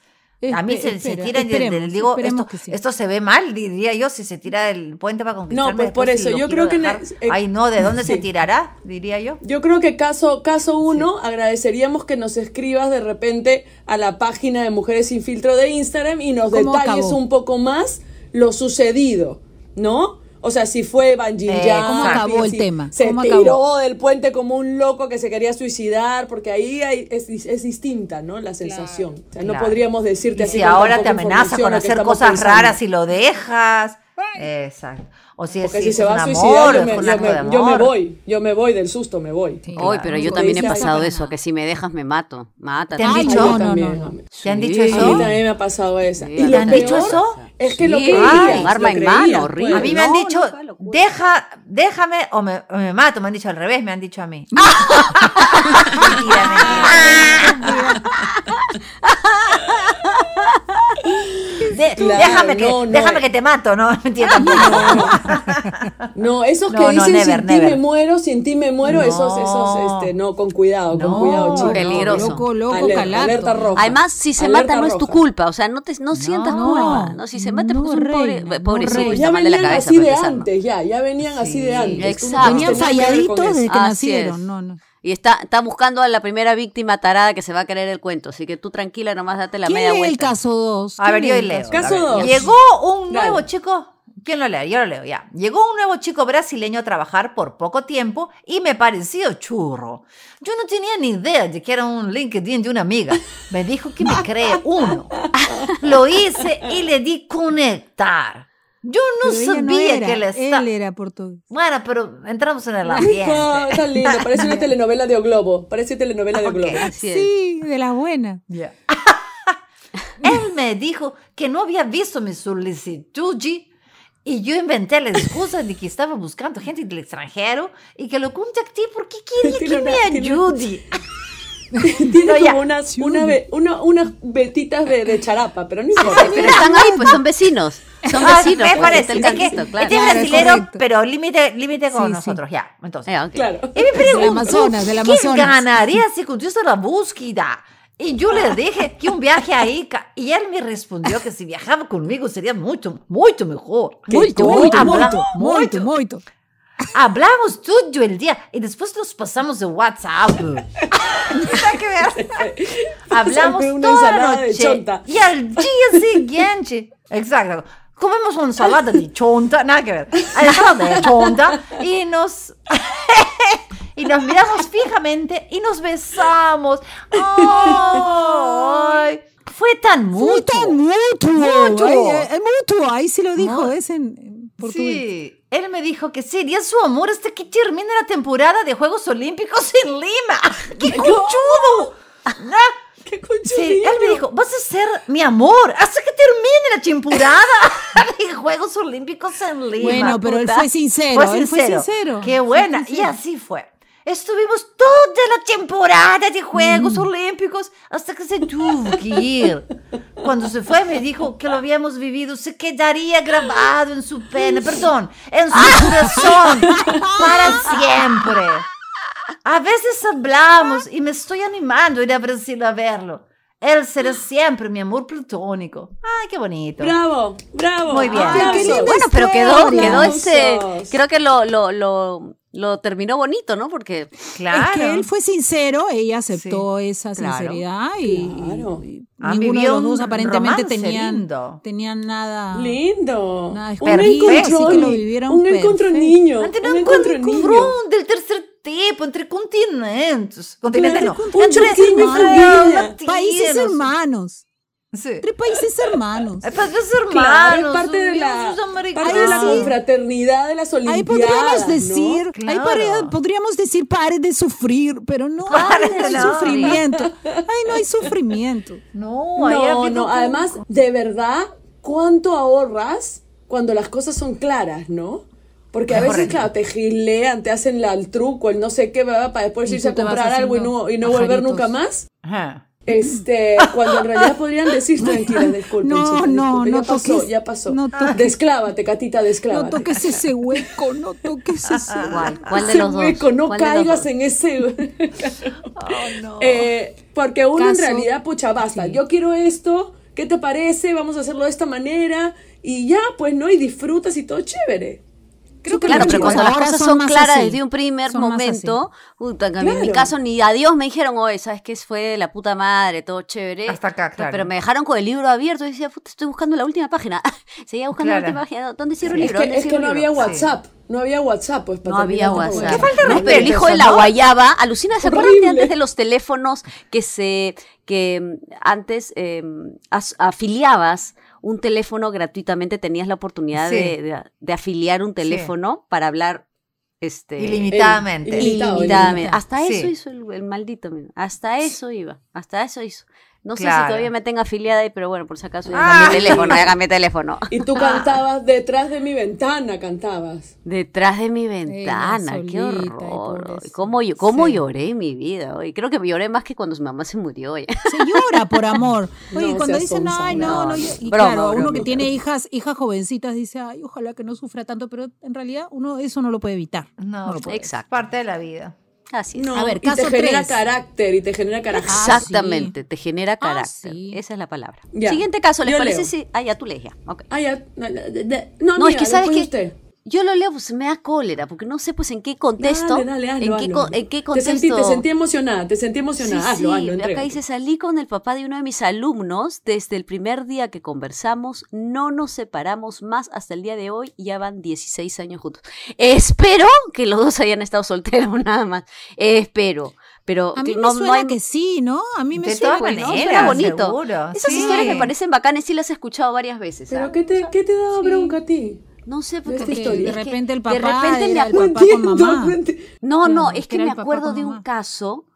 A mí se, tira y de-
esperemos,
de- digo, esto,
que sí.
esto se ve mal, diría yo, si se tira del puente para conquistarme.
pues por
si
eso, yo creo que
dejar.
eh,
Ay, no, ¿de dónde se tirará? Diría yo.
Yo creo que caso, caso uno, agradeceríamos que nos escribas de repente a la página de Mujeres Sin Filtro de Instagram y nos
¿Cómo
detalles
acabó?
un poco más lo sucedido, ¿no? O sea, si fue bungee
Eh, ¿cómo
acabó el
si
tema?
Se
¿Cómo
tiró
acabó?
del puente como un loco que se quería suicidar, porque ahí hay- es, es distinta, ¿no? La sensación. O sea, no
Claro.
podríamos decirte
Y
así
si ahora te amenaza con hacer cosas
pensando.
raras y lo dejas. Exacto. O si,
Porque
si
si
es
se va
un
a
amor,
suicidar, yo
es
me,
un
yo
acto
me-
de
yo me voy, yo me voy del susto, me voy.
Sí.
Hoy, pero yo también he pasado
"Ay,
eso, que si me dejas me mato. Mata.
¿Te han dicho?
no, no, no.
¿Te han dicho
Sí.
A
eso?
mí también me ha pasado esa.
Sí,
y
¿te
lo
han dicho eso?
Es que lo
Sí, ay, arma
lo
en mano, horrible.
A mí me han dicho,
no,
deja, déjame o me, o me mato. Me han dicho al revés, me han dicho a mí. *laughs* mentira, mentira. *laughs* De-
Claro,
déjame, que,
no, no.
déjame que te mato, ¿no? *laughs* Mentira, tampoco. *laughs*
No, esos que
No, no,
dicen
never,
sin ti me muero, sin ti me muero,
No.
esos, esos, este, no, con cuidado, con
No,
cuidado, chicos.
Peligroso.
Loco, loco,
Alerta,
calato.
alerta roja.
Además, si se
Alerta
mata no es tu
roja.
culpa, o sea, no te no sientas
No,
culpa, no, si se mata
no,
porque es un pobre,
no,
pobrecito,
Ya
mal de la
venían
cabeza
así de
¿no?
antes, ya, ya venían así de antes. No
exacto.
Venían falladitos desde que nacieron. No, no.
Y está, está buscando a la primera víctima tarada que se va a creer el cuento, así que tú tranquila, nomás date la
¿Quién
media
lee el
vuelta.
caso 2?
A ver, yo leo.
Caso
A ver,
dos.
Llegó un nuevo
Dale.
chico. ¿Quién lo lee? Yo lo leo, ya. Llegó un nuevo chico brasileño a trabajar por poco tiempo y me pareció churro. Yo no tenía ni idea de que era un LinkedIn de una amiga. Me dijo que me *laughs* cree uno. Lo hice y le di conectar. Yo no
Pero ella no
sabía
era,
que le está...
Él era portugués.
Bueno, pero entramos en el ambiente.
está lindo, parece una *laughs* telenovela de O Globo, parece telenovela de O
Ok.
Globo.
Así es.
Sí, de las buenas. *laughs*
Él me dijo que no había visto mi solicitud Y yo inventé la excusa de que estaba buscando gente del extranjero y que lo contacté porque *laughs* quería que me ayude.
Tiene
No,
como unas, una una- unas vetitas de, de charapa, pero no importa.
Pero están ahí, pues son vecinos. Son *laughs*
Ah,
vecinos.
me
pues,
parece. Es que
claro.
este es brasilero,
correcto.
pero límite límite con
Sí, sí.
nosotros, ya. Entonces,
Ya, ok.
Claro.
Y me preguntó,
Amazonas, del
¿qué
Amazonas.
ganaría si continuase la búsqueda? Y yo le dije que un viaje a Ica. Y él me respondió que si viajaba conmigo sería mucho, mucho mejor.
Muito,
Muy
muito, muito, muito, muito.
Hablamos todo el día y después nos pasamos de WhatsApp. *laughs* Hablamos toda la noche. Y al día siguiente, exacto, comemos una ensalada de chonta, nada que ver, ensalada de chonta y nos *laughs* y nos miramos fijamente y nos besamos. Ay, fue tan mutuo.
Fue tan mutuo.
Mutuo.
Ay, eh, eh, mutuo, ahí sí lo dijo,
Mu-
es en, en portugués.
Sí, él me dijo que sería su amor hasta que termine la temporada de Juegos Olímpicos en Lima. *laughs* ¡Qué conchudo! ¿No? *laughs* Sí, él me dijo, vas a ser mi amor hasta que termine la temporada de *laughs* Juegos Olímpicos en Lima.
Bueno, pero él
puta.
fue sincero, él fue sincero.
Qué
Fue
buena. Y
sincero.
así fue. Estuvimos toda la temporada de Juegos
Mm.
Olímpicos hasta que se tuvo que ir. Cuando se fue me dijo que lo habíamos vivido, se quedaría grabado en su pena, *laughs* perdón, en su corazón para siempre. A veces hablamos y me estoy animando a ir a Brasil a verlo. Él será *gasps* siempre mi amor platónico. Ay, qué bonito.
¡Bravo! ¡Bravo!
Muy bien.
Aplausos.
qué linda
Bueno, pero quedó, quedó ese. Creo que lo, lo, lo, lo terminó bonito, ¿no? Porque
Claro.
Es que él fue sincero, ella aceptó esa
claro.
sinceridad y,
Claro.
y
Han
ninguno de los dos aparentemente tenían,
lindo.
tenían nada.
Lindo.
Nada,
un
perfecto,
encontrón.
así que
lo vivieron
un encuentro niño.
Ante
un
un
encuentro
encuentro
niño.
del tercer tipo entre continentes. Continentes
Claro,
no. entre entre latinos.
Países hermanos.
Sí.
Entre países hermanos. *laughs*
Países hermanos.
Claro, es parte de la, parte de la confraternidad de las
Ahí
Olimpiadas.
podríamos
¿no?
decir, ahí
Claro.
podría- podríamos decir pare de sufrir, pero no
Pare
hay
sufrir.
sufrimiento. *laughs* Ay, no hay sufrimiento.
No, ahí
No, no, además, de verdad, ¿cuánto ahorras cuando las cosas son claras, no? Porque a
Es
veces, claro, te gilean, te hacen la- el truco, el no sé qué, ¿verdad? para después irse a comprar algo y no, y no volver nunca más.
Ajá.
Este, cuando en realidad podrían decir *laughs* tranquila, disculpe,
No,
chica,
no,
disculpe,
no
ya pasó,
toques-
ya pasó.
no toques-
Desclávate, Catita,
No
desclávate.
toques ese hueco, no toques *laughs* ese hueco.
¿Cuál? ¿Cuál de los dos?
hueco, no
¿Cuál de los
caigas en ese. *laughs*
no.
Eh, porque uno en realidad, pucha, basta.
sí.
Yo quiero esto, ¿qué te parece? Vamos a hacerlo de esta manera. Y ya, pues, ¿no? Y disfrutas y todo chévere. Creo que
Claro,
lo
pero cuando las cosas
son
claras
así.
desde un primer
Son
momento, puta, en mi
Claro.
caso ni adiós me dijeron, oye, ¿sabes qué? Fue de la puta madre, todo chévere.
Hasta acá, claro.
Pero me dejaron con el libro abierto y decía, puta, estoy buscando la última página. *laughs* Seguía buscando
Claro.
la última página. ¿Dónde cierro el
Es
libro?
que,
¿Dónde
es que no
el
había? WhatsApp. No había WhatsApp, pues. para
No había. WhatsApp.
Qué falta de
No,
respeto
pero el hijo de la
¿no?
guayaba, alucina, ¿se acuerdan de antes de los teléfonos que se, que mm, antes eh, as- afiliabas un teléfono gratuitamente, tenías la oportunidad
Sí.
de, de- de afiliar un teléfono para hablar este
Ilimitadamente.
Ilimitado,
ilimitadamente.
ilimitado.
Hasta
Sí.
eso hizo el, el maldito, hasta eso iba, hasta eso hizo. No sé si todavía me tengo afiliada ahí, pero bueno, por si acaso ya
Ah.
cambié teléfono, ya cambié teléfono.
Y tú cantabas detrás de mi ventana, cantabas.
Detrás de mi ventana, qué
solita, y
horror.
pobrecita.
¿Cómo, yo, cómo
Sí.
lloré en mi vida hoy? Creo que lloré más que cuando su mamá se murió. oye.
Se llora por amor. *laughs* Oye,
No
cuando dicen, ay, no,
no,
no,
no.
y
Broma,
claro, uno
broma.
que tiene hijas, hijas jovencitas dice, ay, ojalá que no sufra tanto, pero en realidad uno eso no lo puede evitar.
No,
lo puede.
Exacto.
parte de la vida.
Así es.
No,
A ver,
y te
caso
genera
tres.
carácter, y te genera carácter.
Ah,
Exactamente, te genera
Ah,
carácter.
sí.
Esa es la palabra.
Ya.
Siguiente caso, ¿les
Yo
parece?
leo.
Si... Ah, ya tú lees ya. ok.
Ah, ya. No, no, no,
No, es
amiga,
que sabes que
usted.
Yo lo leo, pues me da cólera, porque no sé pues en qué contexto.
Dale, dale, hazlo,
en, qué,
hazlo,
co-
hazlo.
en qué
Te
contexto.
sentí, te sentí emocionada, te sentí emocionada.
Sí,
hazlo,
sí,
hazlo,
acá
entrégate.
dice, salí con el papá de uno de mis alumnos desde el primer día que conversamos, no nos separamos más hasta el día de hoy, ya van 16 años juntos. Espero que los dos hayan estado solteros *laughs* nada más, espero, pero
A mí
que
me
no,
suena
no hay...
que sí, ¿no? A mí me
De
suena
todas
¿no?
maneras,
Suena bonito.
seguro,
Esas
sí.
historias me parecen bacanas, sí las he escuchado varias veces.
¿Pero
¿ah?
qué te, qué te daba bronca a ti?
No sé, porque
historia?
De repente el
de
papá
repente me
era el
No
papá con
entiendo,
mamá.
no
es
que
me acuerdo de un caso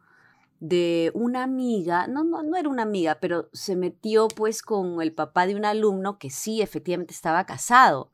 de una amiga, no, no, no era una amiga, pero se metió pues con el papá de un alumno que sí, efectivamente estaba casado.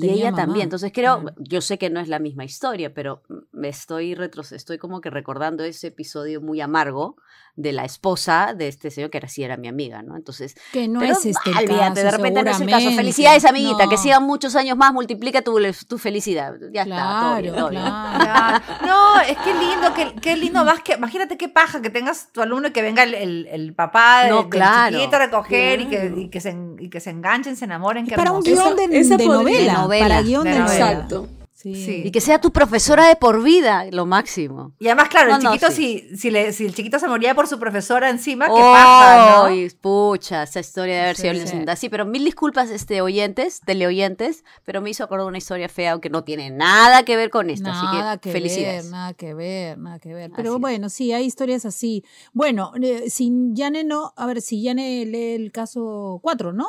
Que
Y ella
mamá.
también. Entonces creo,
Claro.
yo sé que no es la misma historia, pero me estoy retro, estoy como que recordando ese episodio muy amargo de la esposa de este señor que sí era mi amiga, ¿no? Entonces,
Que no
pero
es este el caso,
de repente no es el caso. Felicidades, amiguita, que sigan muchos años más, multiplica tu, tu felicidad. Ya está, todo bien,
Claro,
todo bien.
claro. *laughs*
No, es que lindo, que, qué lindo más que, imagínate qué paja que tengas tu alumno y que venga el, el, el papá de-
No,
del
claro.
chiquito a recoger y, que, y, que se, y que se enganchen, se enamoren, qué
para un guion de,
esa
de novela,
novela,
Para guion
de
de,
novela.
novela.
Exacto.
Sí.
Sí.
Y que sea tu profesora de por vida, lo máximo.
Y además, claro, el
No, no,
chiquito,
sí.
si, si, le, si el chiquito se moría por su profesora encima, qué paja, ¿no?
Ay, pucha, esa historia de haber
Sí,
sido
sí.
linda. Sí, pero mil disculpas, este, oyentes, teleoyentes, pero me hizo acordar una historia fea, aunque no tiene nada que ver con esta,
Nada
así que,
que
felicidades.
ver, nada que ver, nada que ver. Pero
Así es.
bueno, sí, hay historias así. Bueno, eh, si Yane no, a ver, si Yane lee el caso 4, ¿no?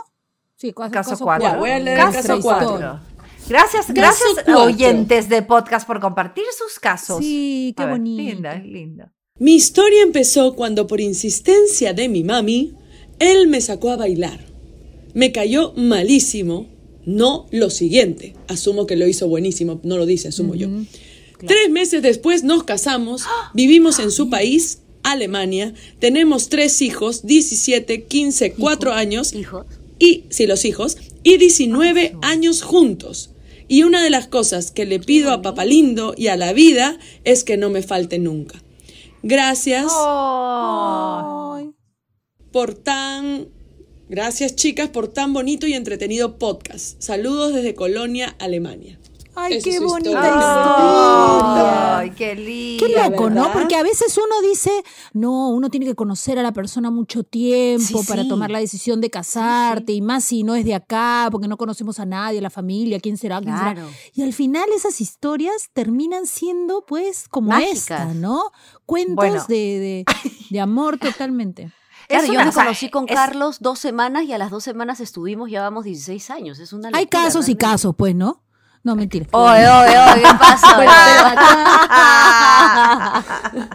Sí, caso,
Caso
caso
4.
Ya, voy a leer
Nuestra
caso cuatro.
historia.
Gracias,
Caso
gracias
cuatro.
oyentes de podcast por compartir sus casos.
Sí, qué
ver,
bonito.
Linda, linda.
Mi historia empezó cuando por insistencia de mi mami, él me sacó a bailar. Me cayó malísimo, no lo siguiente. Asumo que lo hizo buenísimo, no lo dice, asumo yo. Tres meses después nos casamos, vivimos en su país, Alemania, tenemos tres hijos, 17, 15, 4 años,
Hijos.
Y, sí, los hijos, y 19 años juntos. Y una de las cosas que le pido a Papá Lindo y a la vida es que no me falte nunca. Gracias
Oh.
Por tan... Gracias chicas por tan bonito y entretenido podcast. Saludos desde Colonia, Alemania.
Ay,
Esa
qué bonita
historia.
historia.
Ay, qué lindo.
Qué loco, ¿no? Porque a veces uno dice, no, uno tiene que conocer a la persona mucho tiempo
Sí,
para
sí.
tomar la decisión de casarte, y más si no es de acá, porque no conocemos a nadie, a la familia, quién será, quién será. Y al final esas historias terminan siendo, pues, como
Mágicas.
esta, ¿no? Cuentos
Bueno.
de, de, de amor totalmente. *laughs*
Claro, yo me conocí con
es-
Carlos dos semanas y a las dos semanas estuvimos, llevamos 16 años. Es una
Hay casos y casos, pues, ¿no? No, mentira.
Oye, oye, oye, ¿qué pasa? *laughs*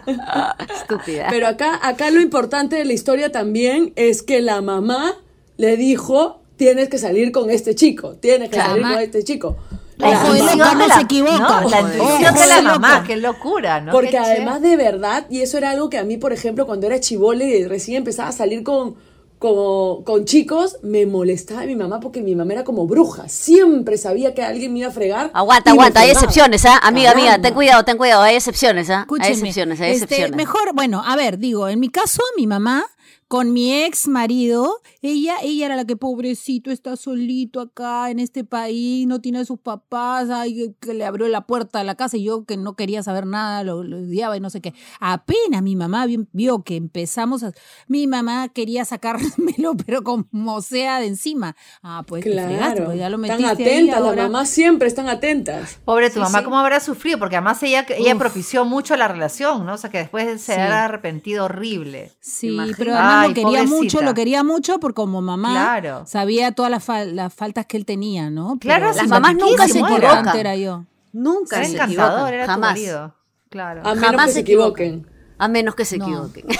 Pero, *laughs*
Estúpida.
Pero acá, acá lo importante de la historia también es que la mamá le dijo, tienes que salir con este chico, tienes que salir
Mamá-
con este chico.
La intuición
no se equivoca.
¿no? La intuición de la mamá, qué locura, ¿no?
Porque
Qué
además de verdad, y eso era algo que a mí, por ejemplo, cuando era chivole y recién empezaba a salir con, con, con chicos, me molestaba mi mamá porque mi mamá era como bruja. Siempre sabía que alguien me iba a fregar.
Aguanta, aguanta, hay excepciones, ¿ah? Amiga, amiga,
Caramba.
ten cuidado, ten cuidado, hay excepciones, ¿ah? Hay
Escúcheme,
excepciones, hay
este,
excepciones.
Mejor, bueno, a ver, digo, en mi caso, mi mamá, con mi ex marido, ella, ella era la que pobrecito está solito acá en este país, no tiene a sus papás, ay, que le abrió la puerta a la casa y yo que no quería saber nada, lo, lo odiaba y no sé qué. Apenas mi mamá vio, que empezamos a... Mi mamá quería sacármelo, *laughs* pero como sea de encima. Ah, pues fregaste,
Claro,
pues ya lo
están
metiste ahí,
atentas, las mamás siempre están atentas.
Pobre tu
Sí,
mamá,
sí.
¿cómo habrá sufrido? Porque además ella, ella
Uf.
propició mucho la relación, ¿no? O sea, que después se
Sí.
habrá arrepentido horrible.
Sí, pero además
Ay,
lo quería mucho,
pobrecita.
lo quería mucho porque como mamá
Claro.
sabía todas las, fal- las faltas que él tenía, ¿no?
Claro,
Pero
Las mamás nunca se equivocan.
era yo.
Nunca se
encantador,
equivocan,
era tu
jamás.
marido. Claro.
A menos
Jamás
que se equivoquen.
A menos que se
No.
equivoquen. *laughs*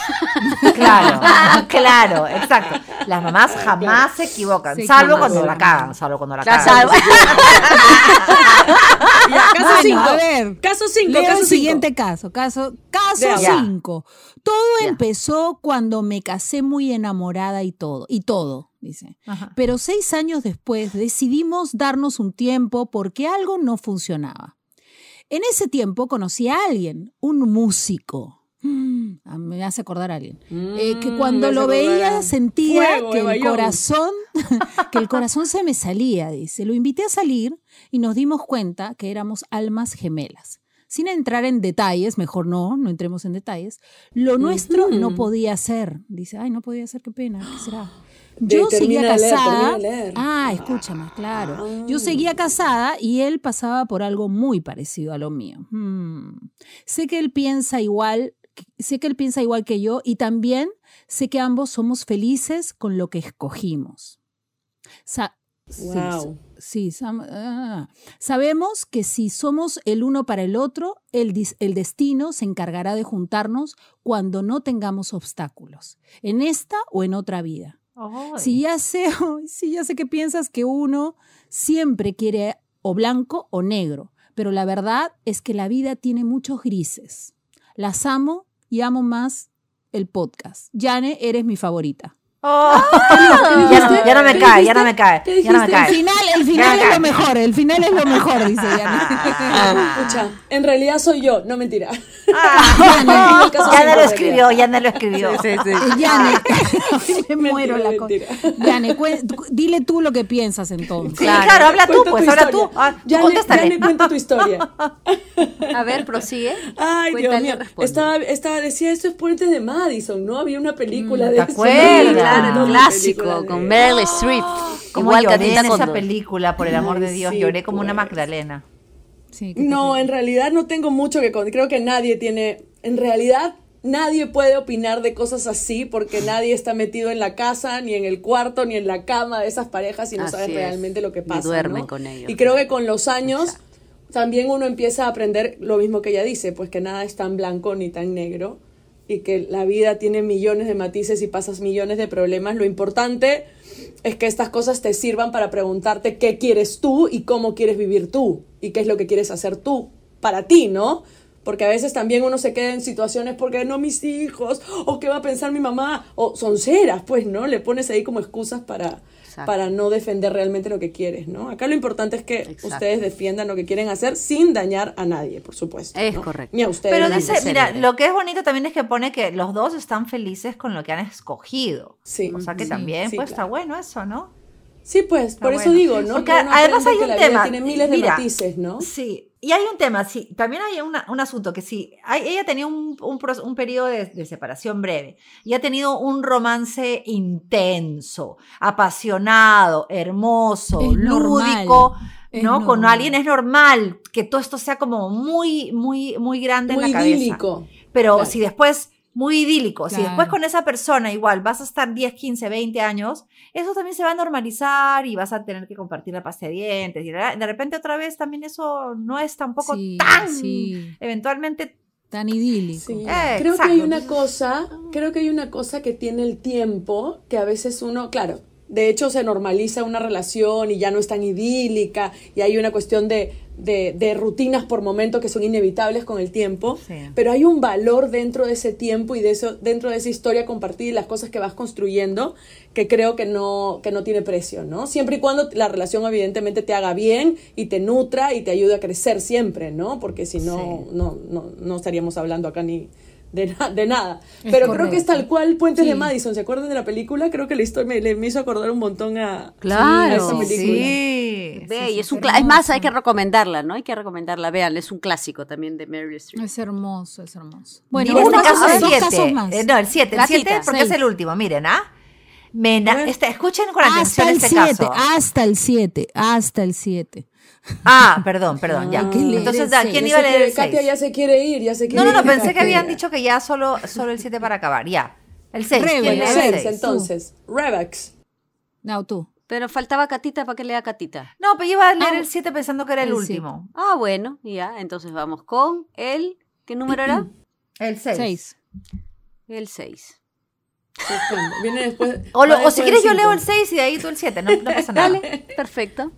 Claro, *laughs* claro, exacto. Las mamás jamás se equivocan,
Se
salvo
equivocan.
cuando la cagan, salvo cuando la
Ya
cagan. *laughs*
Ya, caso
Bueno,
5.
a ver,
Caso 5,
Leo
caso
el
5.
siguiente caso, caso caso
Ya.
5. Todo
Ya.
empezó cuando me casé muy enamorada y todo, y todo, dice.
Ajá.
Pero seis años después decidimos darnos un tiempo porque algo no funcionaba. En ese tiempo conocí a alguien, un músico. Mm, ah, me hace acordar a alguien. Eh, que
Mm,
cuando lo veía sentía
Fuego,
que el corazón, *laughs* *laughs* que el corazón se me salía, dice. Lo invité a salir y nos dimos cuenta que éramos almas gemelas. Sin entrar en detalles, mejor no, no entremos en detalles, lo nuestro no podía ser. Dice, ay, no podía ser, qué pena, ¿qué será? Yo seguía
de
casada.
leer.
Ah, escúchame, claro.
Ah.
Yo seguía casada y él pasaba por algo muy parecido a lo mío. Hmm. Sé que él piensa igual, sé que él piensa igual que yo y también sé que ambos somos felices con lo que escogimos. Sa-
Wow.
Sí, sam- ah. sabemos que si somos el uno para el otro, el, destino se encargará de juntarnos cuando no tengamos obstáculos, en esta o en otra vida. Si ya sé, *laughs* sí, ya sé que piensas que uno siempre quiere o blanco o negro, pero la verdad es que la vida tiene muchos grises. Las amo y amo más el podcast. Yane, eres mi favorita.
Oh,
¿Qué
ya, ya no me
¿Qué
cae, ya no me cae,
¿Qué
ya no me
dijiste?
El
cae.
final, el final es lo mejor, el final es lo mejor, dice *laughs* Yane.
Escucha, en realidad soy yo, no mentira.
Ah, *laughs*
el caso
ya
sin
no lo escribió, ya no lo escribió.
Yane, *laughs* me muero la cosa. cuen- dile tú lo que piensas entonces.
Sí, claro, habla tú,
Cuenta
pues,
tu
habla
historia.
tú. Ah, contéstale.
Yane, cuenta tu historia.
A ver, prosigue.
Ay, Dios
Cuéntale,
mío.
responde.
Estaba, estaba, decía, esto es Puentes de Madison, ¿no? Había una película
Mm,
de
¿te acuerdas? Claro,
clásico, con Meryl Streep.
Como
Igual
lloré en esa película, por el amor de Dios,
sí,
lloré como una. Magdalena.
Sí,
No, en realidad no tengo mucho que contar. Creo que nadie tiene, en realidad nadie puede opinar de cosas así porque nadie está metido en la casa, ni en el cuarto, ni en la cama de esas parejas y no
Así
sabes
es.
realmente lo que pasa.
duermen
¿no?
con ellos,
Y creo que con los años también uno empieza a aprender lo mismo que ella dice, pues que nada es tan blanco ni tan negro y que la vida tiene millones de matices y pasas millones de problemas. Lo importante es que estas cosas te sirvan para preguntarte qué quieres tú y cómo quieres vivir tú y qué es lo que quieres hacer tú para ti, ¿no? Porque a veces también uno se queda en situaciones porque no mis hijos, o qué va a pensar mi mamá, o son ceras, pues, ¿no? Le pones ahí como excusas para,
Exacto.
para no defender realmente lo que quieres, ¿no? Acá lo importante es que
Exacto.
ustedes defiendan lo que quieren hacer sin dañar a nadie, por supuesto.
Es
¿no?
correcto.
Ni a ustedes.
Pero
ni a
dice, mira, lo que es bonito también es que pone que los dos están felices con lo que han escogido.
Sí.
O sea que
Sí,
también,
sí,
pues está bueno eso, ¿no?
Sí, pues, por eso
bueno.
digo, ¿no?
Porque
Que
además hay
que
un
vida
tema.
Tiene miles de
mira,
matices, ¿no?
Sí, y hay un tema, sí, también hay una- un asunto que sí, hay- ella tenía un, un, un periodo de, de separación breve y ha tenido un romance intenso, apasionado, hermoso,
Es
lúdico, ¿no? Con alguien es normal que todo esto sea como muy, muy, muy grande
Muy
en la cabeza.
idílico.
Pero
Claro.
si después, muy idílico, si después con esa persona igual vas a estar 10, 15, 20 años, eso también se va a normalizar y vas a tener que compartir la pasta de dientes. Y de repente otra vez también eso no es tampoco
Sí,
tan,
sí.
eventualmente,
Tan idílico.
Sí.
Eh,
creo
exacto,
que hay una cosa, creo que hay una cosa que tiene el tiempo que a veces uno, claro, de hecho se normaliza una relación y ya no es tan idílica y hay una cuestión de, de, de rutinas por momento que son inevitables con el tiempo,
Sí.
pero hay un valor dentro de ese tiempo y de eso, dentro de esa historia compartida y las cosas que vas construyendo que creo que no, que no tiene precio, ¿no? Siempre y cuando la relación evidentemente te haga bien y te nutra y te ayude a crecer siempre, ¿no? Porque si no,
Sí.
no, no, no estaríamos hablando acá ni de, na- de nada. Pero creo que es tal cual Puentes de. Madison. ¿Se acuerdan de la película? Creo que la historia me, le- me hizo acordar un montón a,
Claro.
a esa
sí,
película.
sí,
Ve,
sí,
y es, un es más, hay que recomendarla, ¿no? Hay que recomendarla. Vean, es un clásico también de Meryl Streep.
Es hermoso, es hermoso. Bueno,
Mira, este
dos
caso es 7.
casos más.
no, el 7, el
Gatita,
7 porque
seis.
es el último, miren, ¿ah? Este, escuchen con atención
hasta el
este
7,
caso.
hasta el 7, hasta el 7.
Ah, perdón, perdón, ya.
Leer
Entonces, ¿a quién iba a leer el
Katia
6?
ya se quiere ir, ya se quiere
No, no, no, pensé que
Katia.
habían *laughs* dicho que ya solo, solo el 7 para acabar, ya. El 6.
Rebel,
Bueno,
el
seis,
seis.
entonces. Rebex.
No, tú.
Pero faltaba Catita para que lea Catita.
No, pero yo iba a leer
Ah,
el 7 pensando que era el,
el
último.
Ah, bueno, ya. Entonces vamos con el. ¿Qué número era? *clears throat*
El 6.
6.
El 6.
Buscando. Viene después.
O, lo- o si quieres yo leo el
cinco.
6 y de ahí tú el 7, no, no pasa *laughs* nada.
Dale, perfecto.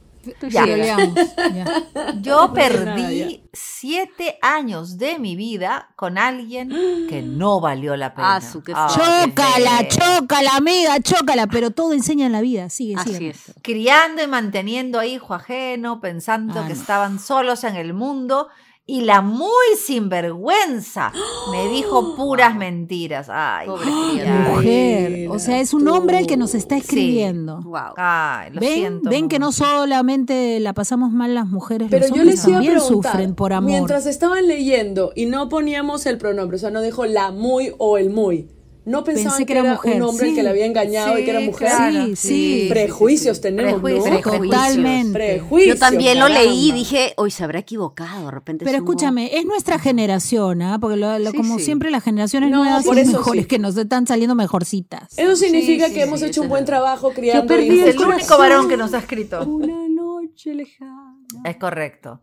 Ya.
Ya. *laughs*
Yo
No pasa nada,
perdí 7 años de mi vida con alguien que no valió la pena.
Ah, su, qué
Chócala, chócala, amiga, chócala, pero todo enseña en la vida. Sigue,
Así
sigue.
es.
criando y manteniendo a hijo ajeno, pensando
Ah,
que
no.
estaban solos en el mundo. Y la muy sinvergüenza me dijo *gasps* puras mentiras. Ay.
Mujer, o sea, es un hombre el que nos está escribiendo.
Wow.
Ay, lo
Ven,
siento
ven que no solamente la pasamos mal las mujeres,
Pero
los
yo les iba a
también
preguntar,
sufren por amor.
mientras estaban leyendo y no poníamos el pronombre, o sea, no dijo la muy o el muy, ¿no pensaban
Pensé
que,
que era
era
mujer,
un hombre el
sí.
que la había engañado y que era
Sí,
mujer?
claro.
Sí, sí.
Prejuicios tenemos,
Prejuicios,
¿no?
prejuicios.
Totalmente.
Prejuicios,
Yo también lo leí y dije, hoy se habrá equivocado. De repente
Pero
es un mo-
escúchame, es nuestra generación, ¿ah? Porque lo- lo-
Sí,
como
sí.
siempre las generaciones
No,
nuevas
por
son
eso
mejores,
sí.
que nos están saliendo mejorcitas.
Eso significa
Sí, sí,
que hemos
sí,
hecho un buen trabajo criando
perdí
el único varón que nos ha escrito.
Una noche lejana.
Es correcto.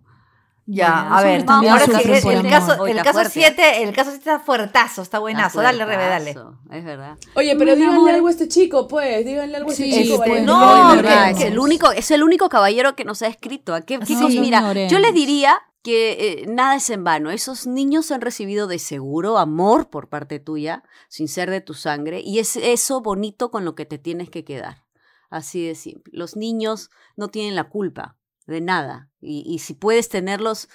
Ya,
Bueno,
a ver,
también
ahora sí, el, caso,
Hoy
el
está
caso
fuerte.
7, el caso 7 está fuertazo, está buenazo. Dale, Rebe, dale.
Es verdad.
Oye, pero
Me
díganle algo a este chico, pues. Díganle algo a este
Sí,
chico.
pues,
no,
No,
que-
verdad, es
que-
el único, es el único caballero que nos ha escrito. ¿A qué, qué
Sí,
cosa? Mira, yo les diría que eh, nada es en vano. Esos niños han recibido de seguro amor por parte tuya, sin ser de tu sangre, y es eso bonito con lo que te tienes que quedar. Así de simple. Los niños no tienen la culpa de nada, y, y si puedes tenerlos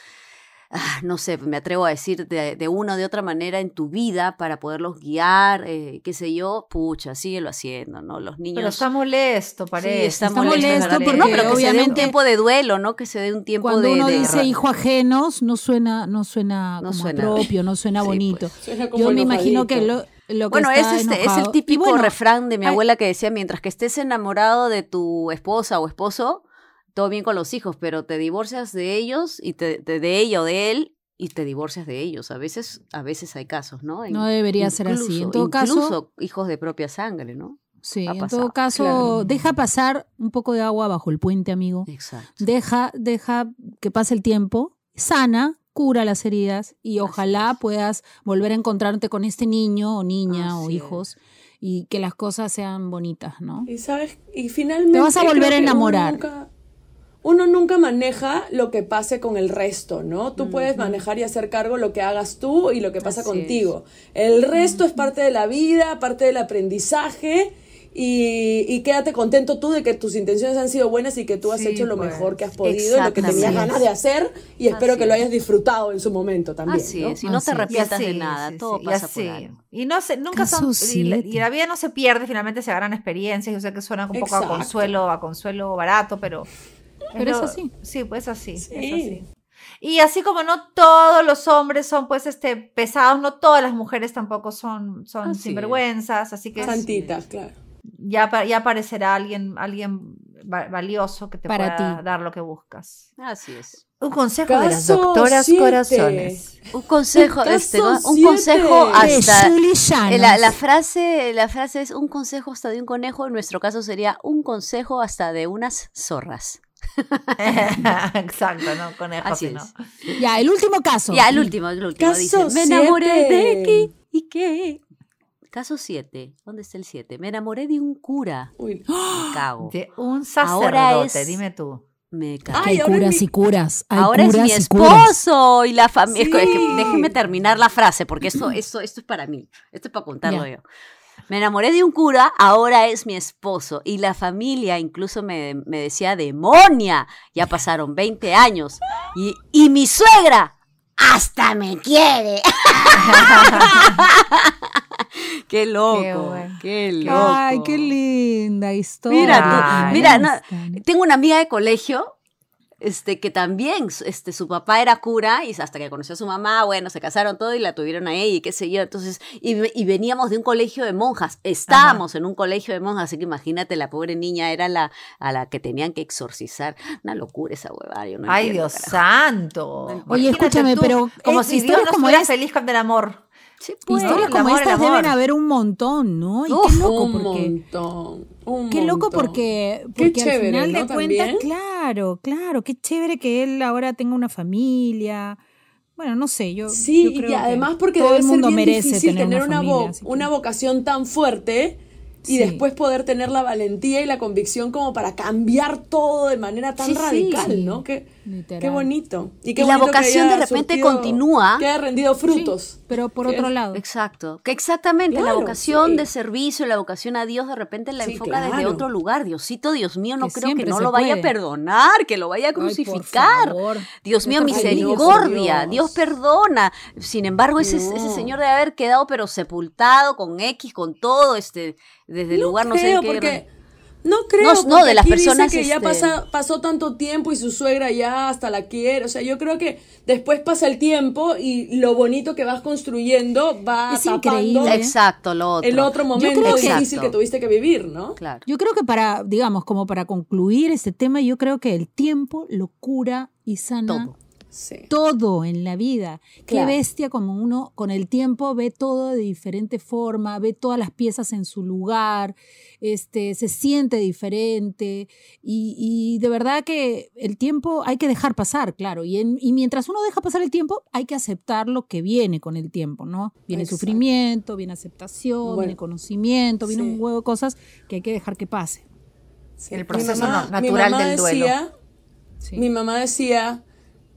ah, no sé, me atrevo a decir de, de una o de otra manera en tu vida para poderlos guiar, eh, qué sé yo, pucha, síguelo haciendo, ¿no? Los niños.
Pero está molesto, parece.
Sí, está,
Está
molesto,
molesto
¿verdad?
porque
no, pero que se dé un tiempo de duelo, ¿no? Que se dé un tiempo
Cuando
de.
uno
de-
dice hijo ajenos, no suena, no suena
No
como
suena.
propio, no suena
Sí,
bonito.
pues.
Suena como
Yo me imagino que lo, lo que
Bueno, es, este, es el típico
bueno,
refrán de mi
hay-
abuela que decía, mientras que estés enamorado de tu esposa o esposo, todo bien con los hijos, pero te divorcias de ellos y te, de, de ella o de él y te divorcias de ellos. A veces, a veces hay casos, ¿no? En-
No debería ser así. En todo caso-
incluso hijos de propia sangre, ¿no?
Sí,
ha
en
pasado,
todo caso,
claro.
deja pasar un poco de agua bajo el puente, amigo.
Exacto.
Deja, deja que pase el tiempo, sana, cura las heridas y ojalá
es.
puedas volver a encontrarte con este niño o niña o hijos y que las cosas sean bonitas, ¿no?
Y sabes, y finalmente.
Te vas a volver a enamorar.
nunca- Uno nunca maneja lo que pase con el resto, ¿no? Tú puedes manejar y hacer cargo lo que hagas tú y lo que pasa
Así
contigo. El resto es parte de la vida, parte del aprendizaje y, y quédate contento tú de que tus intenciones han sido buenas y que tú has
Sí,
hecho lo
pues.
mejor que has podido y lo que tenías ganas de hacer y espero
Así
que lo hayas disfrutado en su momento también.
Así
¿no?
es, y no
Así
te arrepientas de nada,
sí,
todo
sí,
pasa
así.
por algo.
Y no se, nunca
Caso
son, y la, y la vida no se pierde, finalmente se agarran experiencias. Yo sé que suena un poco a consuelo, a consuelo barato, pero.
Pero es
lo-
así.
Sí, pues así.
Sí.
Es así. Y así como no todos los hombres son pues este pesados, no todas las mujeres tampoco son, son
Así es.
sinvergüenzas, así que
Santitas, claro.
ya, ya aparecerá alguien, alguien va- valioso que te
Para
pueda
ti.
dar lo que buscas.
Así es.
Un consejo de las
Caso
doctoras
siete.
corazones.
Un consejo,
Caso
este, ¿no? un consejo hasta La, la frase, la frase es un consejo hasta de un conejo, en nuestro caso sería un consejo hasta de unas zorras. *laughs*
Exacto, ¿no? Conejo,
Así
si no.
es.
Ya, el último caso.
Ya, el último, el último.
Caso
dice, me enamoré de
siete.
qué y qué. Caso 7. ¿Dónde está el 7? Me enamoré de un cura.
Uy.
Me cago.
De un
Ahora
sacerdote,
es-
dime tú.
Me cago.
Ay,
Hay
ahora es
curas
mi-
y curas. Hay
Ahora es
curas
mi
y curas.
esposo y la familia.
Sí.
déjenme terminar la frase porque esto, esto, esto es para mí. Esto es para contarlo
Ya.
yo. Me enamoré de un cura, ahora es mi esposo. Y la familia incluso me, me decía demonia. Ya pasaron 20 años. Y, y mi suegra hasta me quiere. *laughs* qué loco.
Qué
Qué, loco.
Ay, qué linda historia.
Mira,
tú,
mira, no, tengo una amiga de colegio este, que también este, su papá era cura y hasta que conoció a su mamá, bueno, se casaron todo y la tuvieron a ella y qué sé yo. Entonces, y, ve- y veníamos de un colegio de monjas, estábamos en un colegio de monjas, así que imagínate, la pobre niña era la a la que tenían que exorcizar. Una locura esa huevada. yo no
Ay,
entiendo,
Dios
carajo.
santo.
Oye, escúchame,
tú,
pero,
Como si Dios no
como
estuviera
es-
feliz con el amor.
Sí, pues.
Historias como
amor,
estas deben haber un montón, ¿no? Y
Uf,
qué loco
un
porque
montón. un
qué loco
montón.
porque,
Qué
porque al
chévere,
final de cuentas,
También.
claro, claro, qué chévere que él ahora tenga una familia. Bueno, no sé, yo
Sí,
yo
y
creo
que
que
además porque
todo
debe
el
ser
mundo
bien
merece
difícil tener, una,
familia,
vo-
así que-
una vocación tan fuerte y
Sí.
después poder tener la valentía y la convicción como para cambiar todo de manera tan
Sí,
radical,
Sí.
¿no? Qué,
Literal.
qué bonito. qué
Y la
bonito que
vocación
haya
de repente
surtido-
continúa.
Que haya rendido frutos.
pero por
Que
otro
es-
lado.
Exacto, que exactamente la vocación
sí.
de servicio, la vocación a Dios, de repente la
Sí,
enfoca desde otro lugar. Diosito, Dios mío, no
Que
creo que no lo vaya a perdonar, que lo vaya a
Ay, por
crucificar.
favor.
Dios mío, misericordia,
Dios.
Dios perdona. Sin embargo, ese,
No.
ese señor debe haber quedado pero sepultado con X, con todo, este, desde el lugar no sé en qué.
porque no creo
No, de las
aquí dice
personas,
que ya
este-
pasa, pasó tanto tiempo y su suegra ya hasta la quiere o sea yo creo que después pasa el tiempo y lo bonito que vas construyendo va
Es
tapando
increíble.
Exacto, lo otro.
el otro momento
creo que-
difícil
Exacto.
que tuviste que vivir no
Claro.
Yo creo que para, digamos, como para concluir este tema, yo creo que el tiempo lo cura y sana
Todo.
Sí.
todo en la vida. Qué bestia como uno con el tiempo ve todo de diferente forma, ve todas las piezas en su lugar, este, se siente diferente y, y de verdad que el tiempo hay que dejar pasar, claro. Y, en- y mientras uno deja pasar el tiempo, hay que aceptar lo que viene con el tiempo, ¿no? Viene
Exacto.
sufrimiento, viene aceptación,
Bueno,
viene conocimiento, viene
sí.
un huevo de cosas que hay que dejar que pase.
Sí.
El
Mi
proceso
mamá-
no-
mi
natural
mamá
del duelo.
decía-
Sí.
Mi mamá decía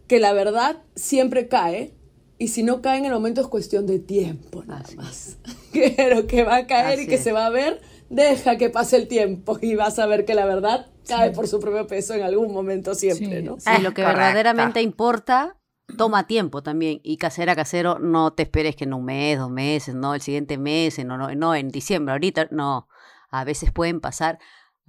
que la verdad siempre cae y si no cae en el momento es cuestión de tiempo nada
Así
más. *laughs* Pero que va a caer y que
es.
se va a ver, deja que pase el tiempo y vas a ver que la verdad cae por su propio peso en algún momento siempre,
Sí.
¿no?
Sí, lo que verdaderamente importa toma tiempo también. Y casera, casero, no te esperes que en un mes, dos meses, no, el siguiente mes, no, no, no en diciembre, ahorita, no. A veces pueden pasar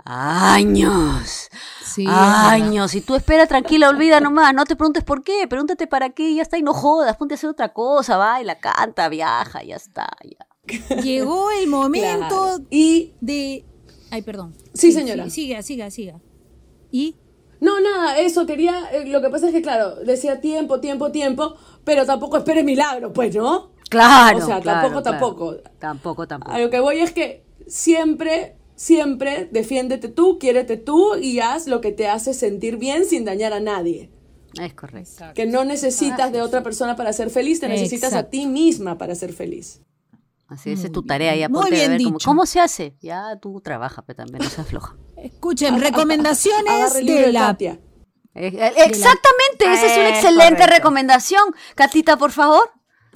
años.
Sí,
años. Y tú espera tranquila, olvida nomás. No te preguntes por qué, pregúntate para qué, y ya está, y no jodas, ponte a hacer otra cosa, baila, canta, viaja, ya está. Ya. *laughs*
Llegó el momento
Claro. Y
de... Ay, perdón.
Sí, señora.
sí, siga, siga, siga. ¿Y?
no, nada, eso quería, eh, lo que pasa es que claro, decía tiempo, tiempo, tiempo, pero tampoco esperes milagro, pues, ¿no?
Claro.
O sea,
claro,
tampoco,
claro.
tampoco.
Tampoco, tampoco.
A lo que voy es que siempre, siempre defiéndete tú, quiérete tú y haz lo que te hace sentir bien sin dañar a nadie.
Es correcto.
Que no necesitas de otra persona para ser feliz, te necesitas a ti misma para ser feliz.
Así esa es
Muy
tu
bien.
tarea ya
Muy
ponte a
bien
ver cómo,
dicho.
cómo se hace. Ya tú trabaja, pero también no se afloja. *laughs*
Escuchen, recomendaciones de la...
Eh, eh, Exactamente, esa es una
Eh,
excelente recomendación. Catita, por favor.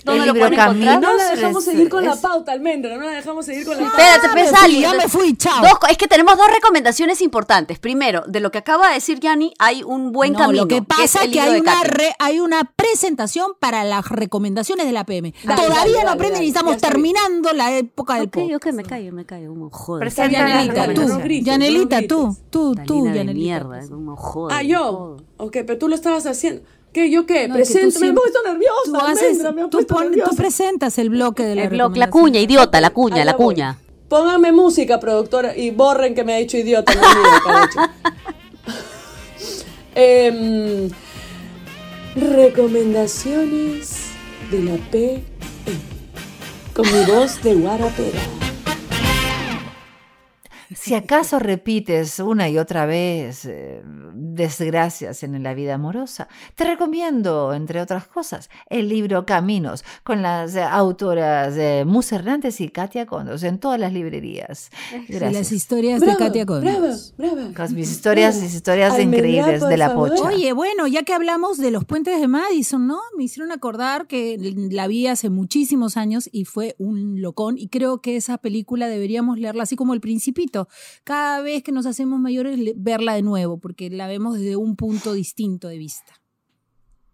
¿Dónde
El
lo
libro
pueden encontrar?
Camino.
No la dejamos
es-
seguir con la pauta, Almendra, no la dejamos seguir con la pauta.
Espérate,
Ya me
pues,
fui,
Ali,
ya me fui, chao.
Dos es que tenemos dos recomendaciones importantes. Primero, de lo que acaba de decir Yanni, hay un buen
no,
camino.
lo que pasa
es
que hay una, re- hay una presentación para las recomendaciones de la PM.
Dale,
Todavía
dale,
no aprenden
dale,
y estamos terminando la época del
Ok,
pop.
ok, me callo, me callo. Como joder.
Yanelita,
tú, Yanelita, tú, tú, tú, Yanelita.
mierda, como joder.
Ah, yo. Ok, pero tú lo estabas haciendo. ¿Qué? ¿Yo qué?
No,
Presento. Me he puesto nerviosa,
Tú, haces,
Almendra, me
tú, presentas el bloque de la
El blog, la cuña, idiota, la cuña,
Allá
la
voy.
cuña.
Póngame música, productora, y borren que me ha dicho idiota. no. *laughs* Em, recomendaciones de la P con mi voz de guarapera.
Si acaso repites una y otra vez eh, desgracias en la vida amorosa, te recomiendo, entre otras cosas, el libro Caminos con las eh, autoras eh, Mus Hernández y Katia Condos en todas las librerías.
De las
Gracias.
historias de Katia Condos.
brava, brava.
Con mis historias, mis historias
Almendra,
increíbles de la
favor.
pocha.
Oye, bueno, ya que hablamos de los puentes de Madison, ¿no? Me hicieron acordar que la vi hace muchísimos años y fue un locón y creo que esa película deberíamos leerla así como El Principito. Cada vez que nos hacemos mayores, verla de nuevo porque la vemos desde un punto distinto de vista.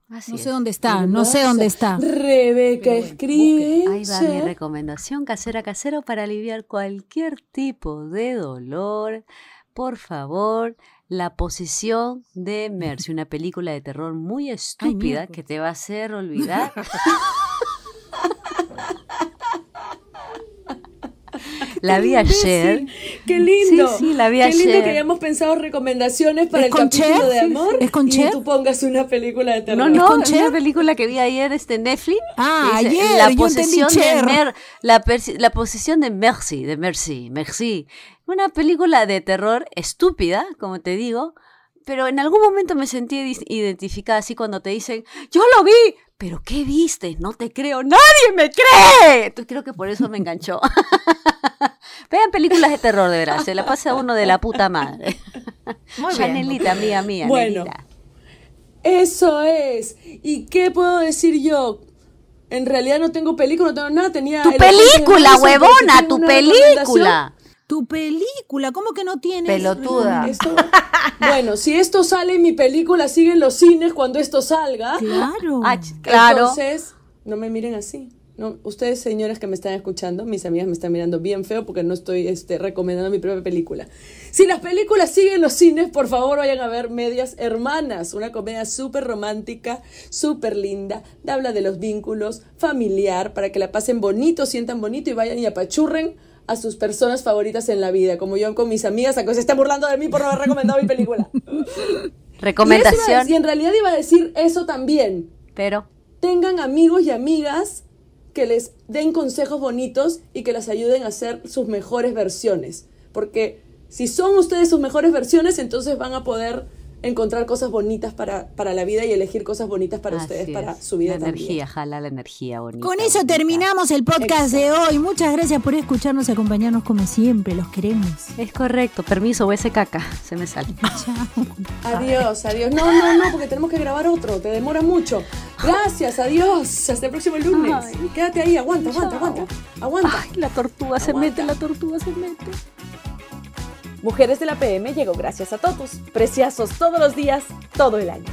Así
No
es.
sé dónde está, no sé dónde está.
Rebeca
bueno,
escribe.
Ahí va mi recomendación casera casero para aliviar cualquier tipo de dolor. Por favor, La posición de Mercy, una película de terror muy estúpida
miércoles.
que te va a hacer olvidar. *laughs* La vi ayer.
Qué lindo.
Sí, sí, la vi
Qué lindo
ayer.
que hayamos pensado recomendaciones para
¿Es
el capítulo
Cher?
de amor.
¿Es con
y
Cher?
tú pongas una película de terror.
No, no,
con
es una película que vi ayer este Netflix.
Ah,
dice
ayer,
La
yo
posesión de. Mer- la, la posesión de Mercy, de Mercy, Mercy. Una película de terror estúpida, como te digo, pero en algún momento me sentí identificada así cuando te dicen, yo lo vi, pero ¿qué viste? No te creo, nadie me cree. Entonces creo que por eso me enganchó. *laughs* Vean películas de terror, de verdad, se la pasa uno de la puta madre. *laughs*
Muy bien.
Amiga mía,
Bueno. Eso es. ¿Y qué puedo decir yo? En realidad no tengo película, no tengo nada. Tenía
Tu película,
Madison,
huevona, tu película.
Tu película, ¿cómo que no tienes?
Pelotuda.
Esto- bueno, si esto sale en mi película, sigue en los cines cuando esto salga.
Claro.
Ah, claro.
Entonces, no me miren así. No, ustedes, señores que me están escuchando, mis amigas me están mirando bien feo porque no estoy este, recomendando mi propia película. Si las películas siguen en los cines, por favor vayan a ver Medias Hermanas, una comedia súper romántica, súper linda, habla de los vínculos, familiar, para que la pasen bonito, sientan bonito y vayan y apachurren a sus personas favoritas en la vida, como yo con mis amigas, a que se están burlando de mí por no haber recomendado mi película. *laughs*
Recomendación.
Y, en realidad iba a decir eso también.
Pero.
Tengan amigos y amigas que les den consejos bonitos y que las ayuden a ser sus mejores versiones. Porque si son ustedes sus mejores versiones, entonces van a poder encontrar cosas bonitas para, para la vida y elegir cosas bonitas para
Así
ustedes, para su vida
La
también.
energía, jala la energía bonita.
Con eso
bonita.
terminamos el podcast de hoy. Muchas gracias por escucharnos y acompañarnos como siempre. Los queremos.
Es correcto. Permiso, voy a ese caca. Se me sale. *laughs*
Chao.
Adiós, adiós. No, no, no, porque tenemos que grabar otro. Te demora mucho. Gracias, adiós. Hasta el próximo lunes.
Ay.
Quédate ahí, aguanta, aguanta, aguanta. Aguanta.
Ay, la tortuga se mete, la tortuga se mete.
Mujeres de la PM llegó gracias a Totus. Preciosos todos los días, todo el año.